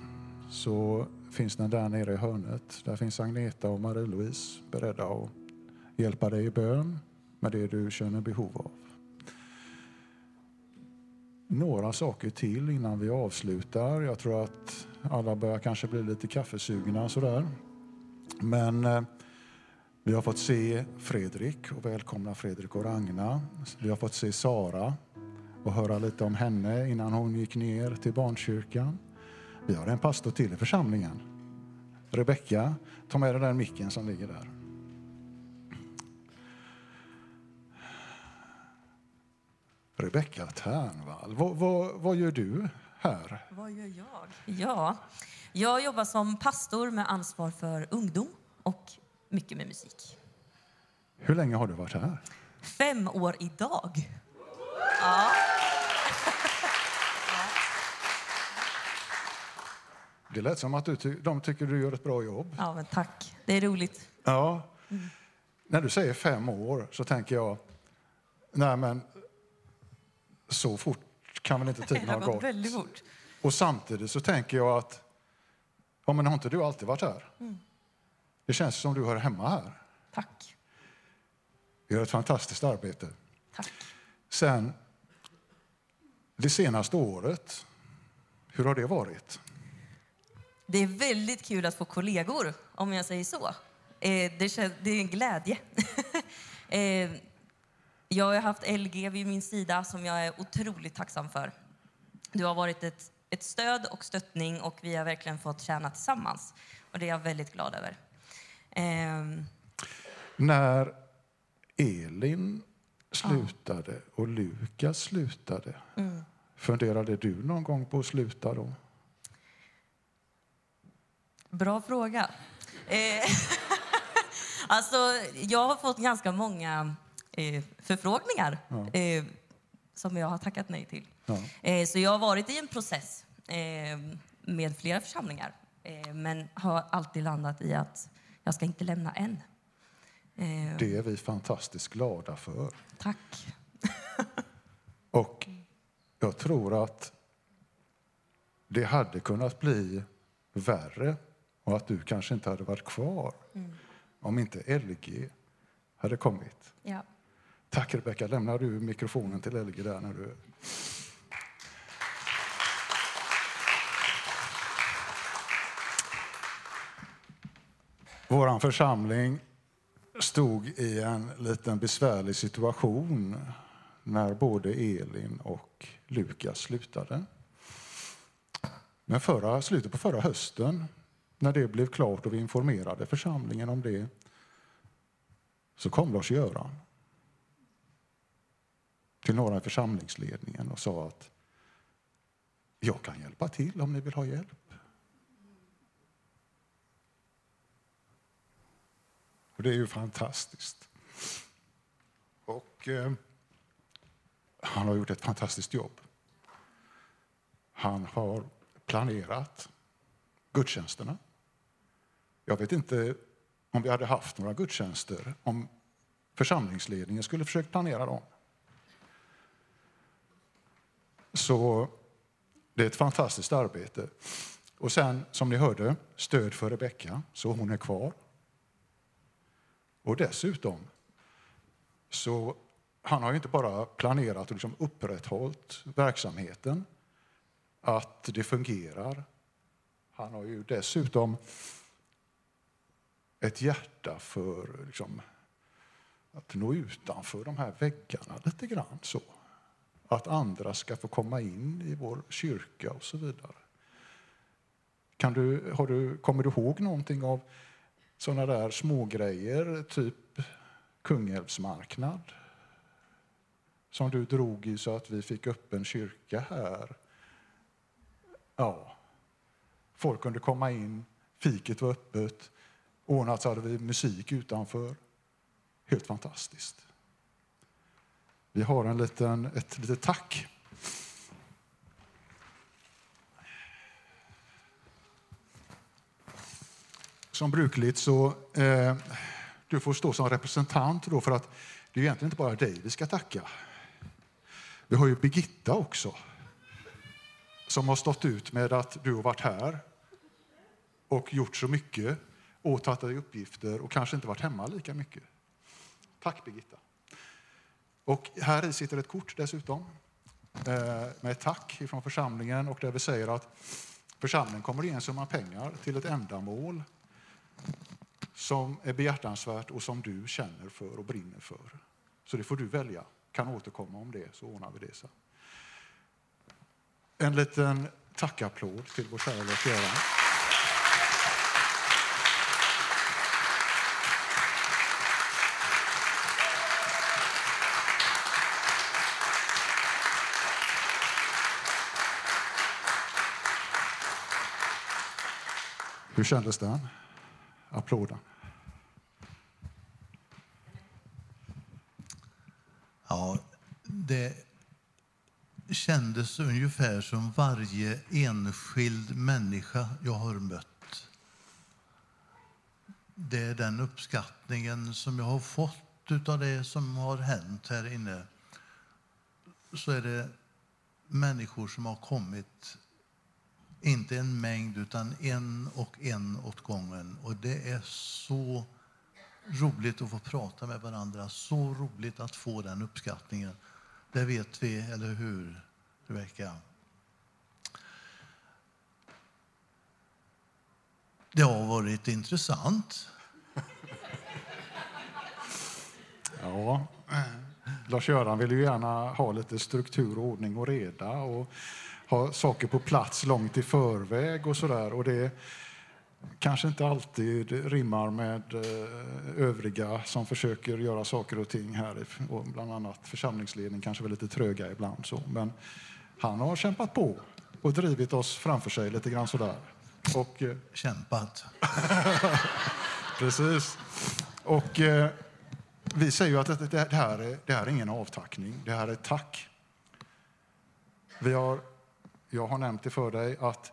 så finns den där nere i hörnet. Där finns Agneta och Marie-Louise beredda att hjälpa dig i bön med det du känner behov av. Några saker till innan vi avslutar. Jag tror att alla börjar kanske bli lite kaffesugna sådär. Men eh, vi har fått se Fredrik och välkomna Fredrik och Ragna. Vi har fått se Sara och höra lite om henne innan hon gick ner till barnkyrkan. Vi har en pastor till i församlingen. Rebecka, ta med den där micken som ligger där. Rebecka Ternvall, vad, vad, vad gör du här? Vad gör jag? Ja, jag jobbar som pastor med ansvar för ungdom och mycket med musik. Hur länge har du varit här? Fem år idag. Ja. Det lät som att ty- de tycker du gör ett bra jobb. ja, men tack. Det är roligt. Ja. Mm. När du säger fem år så tänker jag, nej men så fort kan väl inte tiden ha gått? väldigt fort. Och samtidigt så tänker jag att, ja men har inte du alltid varit här? Mm. Det känns som du hör hemma här. Tack. Du gör ett fantastiskt arbete. Tack. Sen, det senaste året, hur har det varit? Det är väldigt kul att få kollegor, om jag säger så. Eh, det, är en glädje. eh, jag har haft LG vid min sida som jag är otroligt tacksam för. Du har varit ett, ett stöd och stöttning och vi har verkligen fått tjäna tillsammans. Och det är jag väldigt glad över. Eh, När Elin slutade och Lukas slutade, Mm. funderade du någon gång på att sluta då? Bra fråga. Eh, alltså, jag har fått ganska många eh, förfrågningar Ja. eh, som jag har tackat nej till. Ja. Eh, så jag har varit i en process eh, med flera församlingar eh, men har alltid landat i att jag ska inte lämna. Eh, Det är vi fantastiskt glada för. Tack. Och jag tror att det hade kunnat bli värre och att du kanske inte hade varit kvar Mm. om inte LG hade kommit. Ja. Tack Rebecka. Lämnar du mikrofonen till LG där när du... Vår församling stod i en liten besvärlig situation när både Elin och Lukas slutade. Men förra, slutet på förra hösten, när det blev klart och vi informerade församlingen om det, så kom Lars-Göran till några i församlingsledningen och sa att jag kan hjälpa till om ni vill ha hjälp. Och det är ju fantastiskt. Och eh, han har gjort ett fantastiskt jobb. Han har planerat gudstjänsterna. Jag vet inte om vi hade haft några gudstjänster om församlingsledningen skulle försökt planera dem. Så det är ett fantastiskt arbete. Och sen, som ni hörde, stöd för Rebecka, så hon är kvar. Och dessutom, så han har ju inte bara planerat och liksom upprätthållit verksamheten, att det fungerar. Han har ju dessutom ett hjärta för liksom, att nå utanför de här väggarna lite grann. så. Att andra ska få komma in i vår kyrka och så vidare. Kan du, har du, kommer du ihåg någonting av sådana där smågrejer, typ Kungälvsmarknad? Som du drog i så att vi fick öppen kyrka här. Ja. Folk kunde komma in, fiket var öppet, ordnat så hade vi musik utanför. Helt fantastiskt. Vi har en liten, ett litet tack. Som brukligt så eh, du får stå som representant då för att det är egentligen inte bara dig vi ska tacka. Vi har ju Birgitta också. som har stått ut med att du har varit här och gjort så mycket, åtagit dig uppgifter och kanske inte varit hemma lika mycket. Tack Birgitta. Och här i sitter ett kort dessutom eh, med ett tack från församlingen och där vi säger att församlingen kommer ge en summa pengar till ett ändamål som är behjärtansvärt och som du känner för och brinner för. Så det får du välja. Kan återkomma om det så ordnar vi det sen. En liten tackapplåd till vår kära Lars-Göran. Hur kändes den? Applåden. Ja, det kändes ungefär som varje enskild människa jag har mött. Det är den uppskattningen som jag har fått av det som har hänt här inne. Så är det människor som har kommit, inte en mängd, utan en och en åt gången. Och det är så roligt att få prata med varandra, så roligt att få den uppskattningen. Det vet vi, eller hur, Rebecka? Det har varit intressant. Ja, Lars-Göran vill ju gärna ha lite struktur, ordning och reda och ha saker på plats långt i förväg och sådär. Och det kanske inte alltid rimmar med eh, övriga som försöker göra saker och ting här. Och bland annat församlingsledning kanske är lite tröga ibland. Så. Men han har kämpat på och drivit oss framför sig lite grann sådär. Och, eh, Kämpat. Precis. Och eh, vi säger ju att det, här är, det här är ingen avtackning, det här är ett tack. Vi har, jag har nämnt det för dig att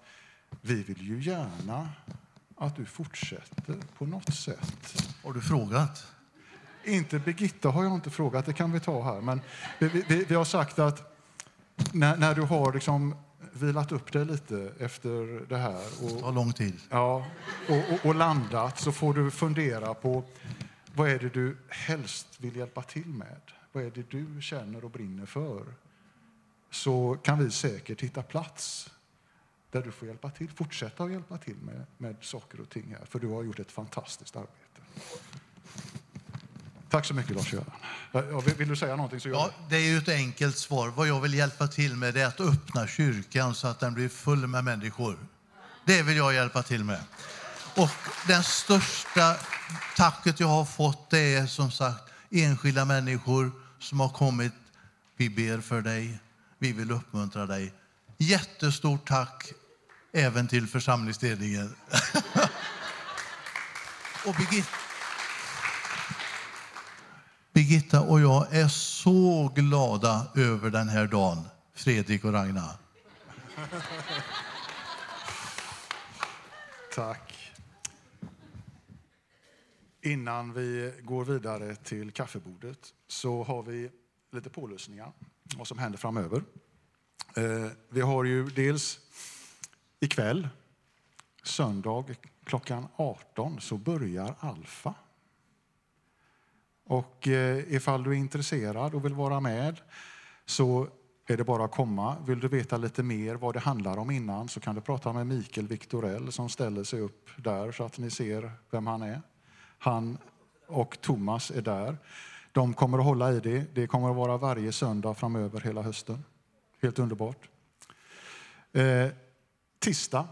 vi vill ju gärna att du fortsätter på något sätt. Har du frågat? Inte Birgitta har jag inte frågat, det kan vi ta här. Men vi, vi, vi har sagt att när, när du har liksom vilat upp dig lite efter det här och, tar lång tid. ja, och, och, och landat så får du fundera på vad är det du helst vill hjälpa till med? Vad är det du känner och brinner för? Så kan vi säkert hitta plats där du får hjälpa till, fortsätta att hjälpa till med, med saker och ting här, för du har gjort ett fantastiskt arbete. Tack så mycket Lars-Göran. Vill, vill du säga någonting så Ja, det är ju ett enkelt svar. Vad jag vill hjälpa till med det är att öppna kyrkan så att den blir full med människor. Det vill jag hjälpa till med. Och den största tacket jag har fått det är som sagt enskilda människor som har kommit. Vi ber för dig. Vi vill uppmuntra dig. Jättestort tack även till församlingsledningen. och Birgitta, Birgitta och jag är så glada över den här dagen, Fredrik och Ragnar. Tack. Innan vi går vidare till kaffebordet så har vi lite pålösningar vad som händer framöver. Eh, Vi har ju dels ikväll, söndag klockan 18, så börjar Alfa. Och eh, ifall du är intresserad och vill vara med så är det bara att komma. Vill du veta lite mer vad det handlar om innan så kan du prata med Mikael Viktorell som ställer sig upp där så att ni ser vem han är. Han och Thomas är där. De kommer att hålla i det. Det kommer att vara varje söndag framöver hela hösten. Helt underbart. Eh, tisdag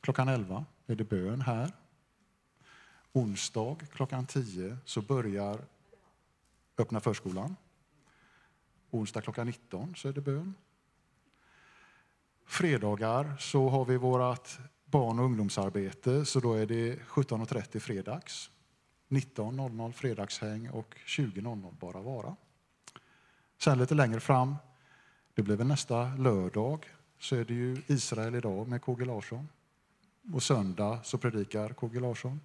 klockan 11 är det bön här. Onsdag klockan 10 så börjar öppna förskolan. Onsdag klockan 19 så är det bön. Fredagar så har vi vårt barn och ungdomsarbete så då är det 17.30 fredags. 19.00 fredagshäng och 20.00 bara vara. Sen lite längre fram, det blir väl nästa lördag, så är det ju Israel idag med KG Larsson. Och söndag så predikar KG Larsson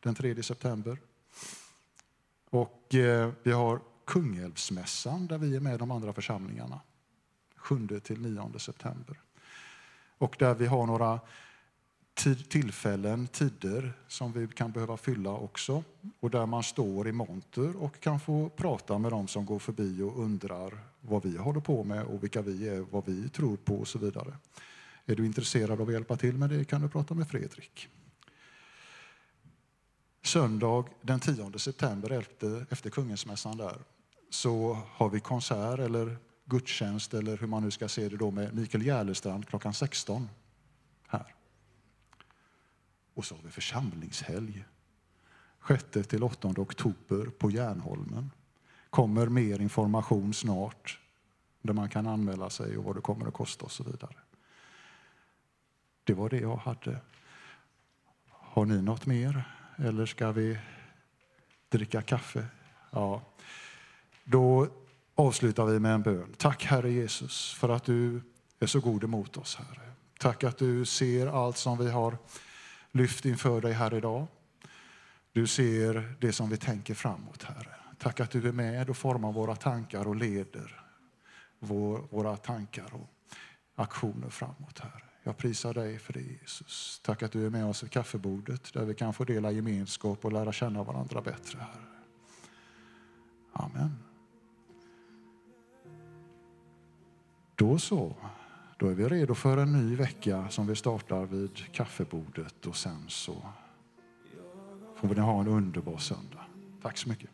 den 3 september. Och eh, vi har Kungälvsmässan där vi är med de andra församlingarna. 7 till 9 september. och där vi har några tillfällen, tider som vi kan behöva fylla också och där man står i monter och kan få prata med dem som går förbi och undrar vad vi håller på med och vilka vi är, vad vi tror på och så vidare. Är du intresserad av att hjälpa till med det kan du prata med Fredrik. Söndag den 10 september efter, efter Kungensmässan där så har vi konsert eller gudstjänst eller hur man nu ska se det då med Mikael Järlestrand klockan 16. Och så har vi församlingshelg 6-8 oktober på Järnholmen. Kommer mer information snart där man kan anmäla sig och vad det kommer att kosta och så vidare. Det var det jag hade. Har ni något mer? Eller ska vi dricka kaffe? Ja. Då avslutar vi med en bön. Tack Herre Jesus för att du är så god emot oss Herre. Tack att du ser allt som vi har lyft inför dig här idag. Du ser det som vi tänker framåt Herre. Tack att du är med och formar våra tankar och leder vår, våra tankar och aktioner framåt Herre. Jag prisar dig för det Jesus. Tack att du är med oss vid kaffebordet där vi kan få dela gemenskap och lära känna varandra bättre. Herre. Amen. Då så. Då är vi redo för en ny vecka som vi startar vid kaffebordet och sen så får ni ha en underbar söndag. Tack så mycket.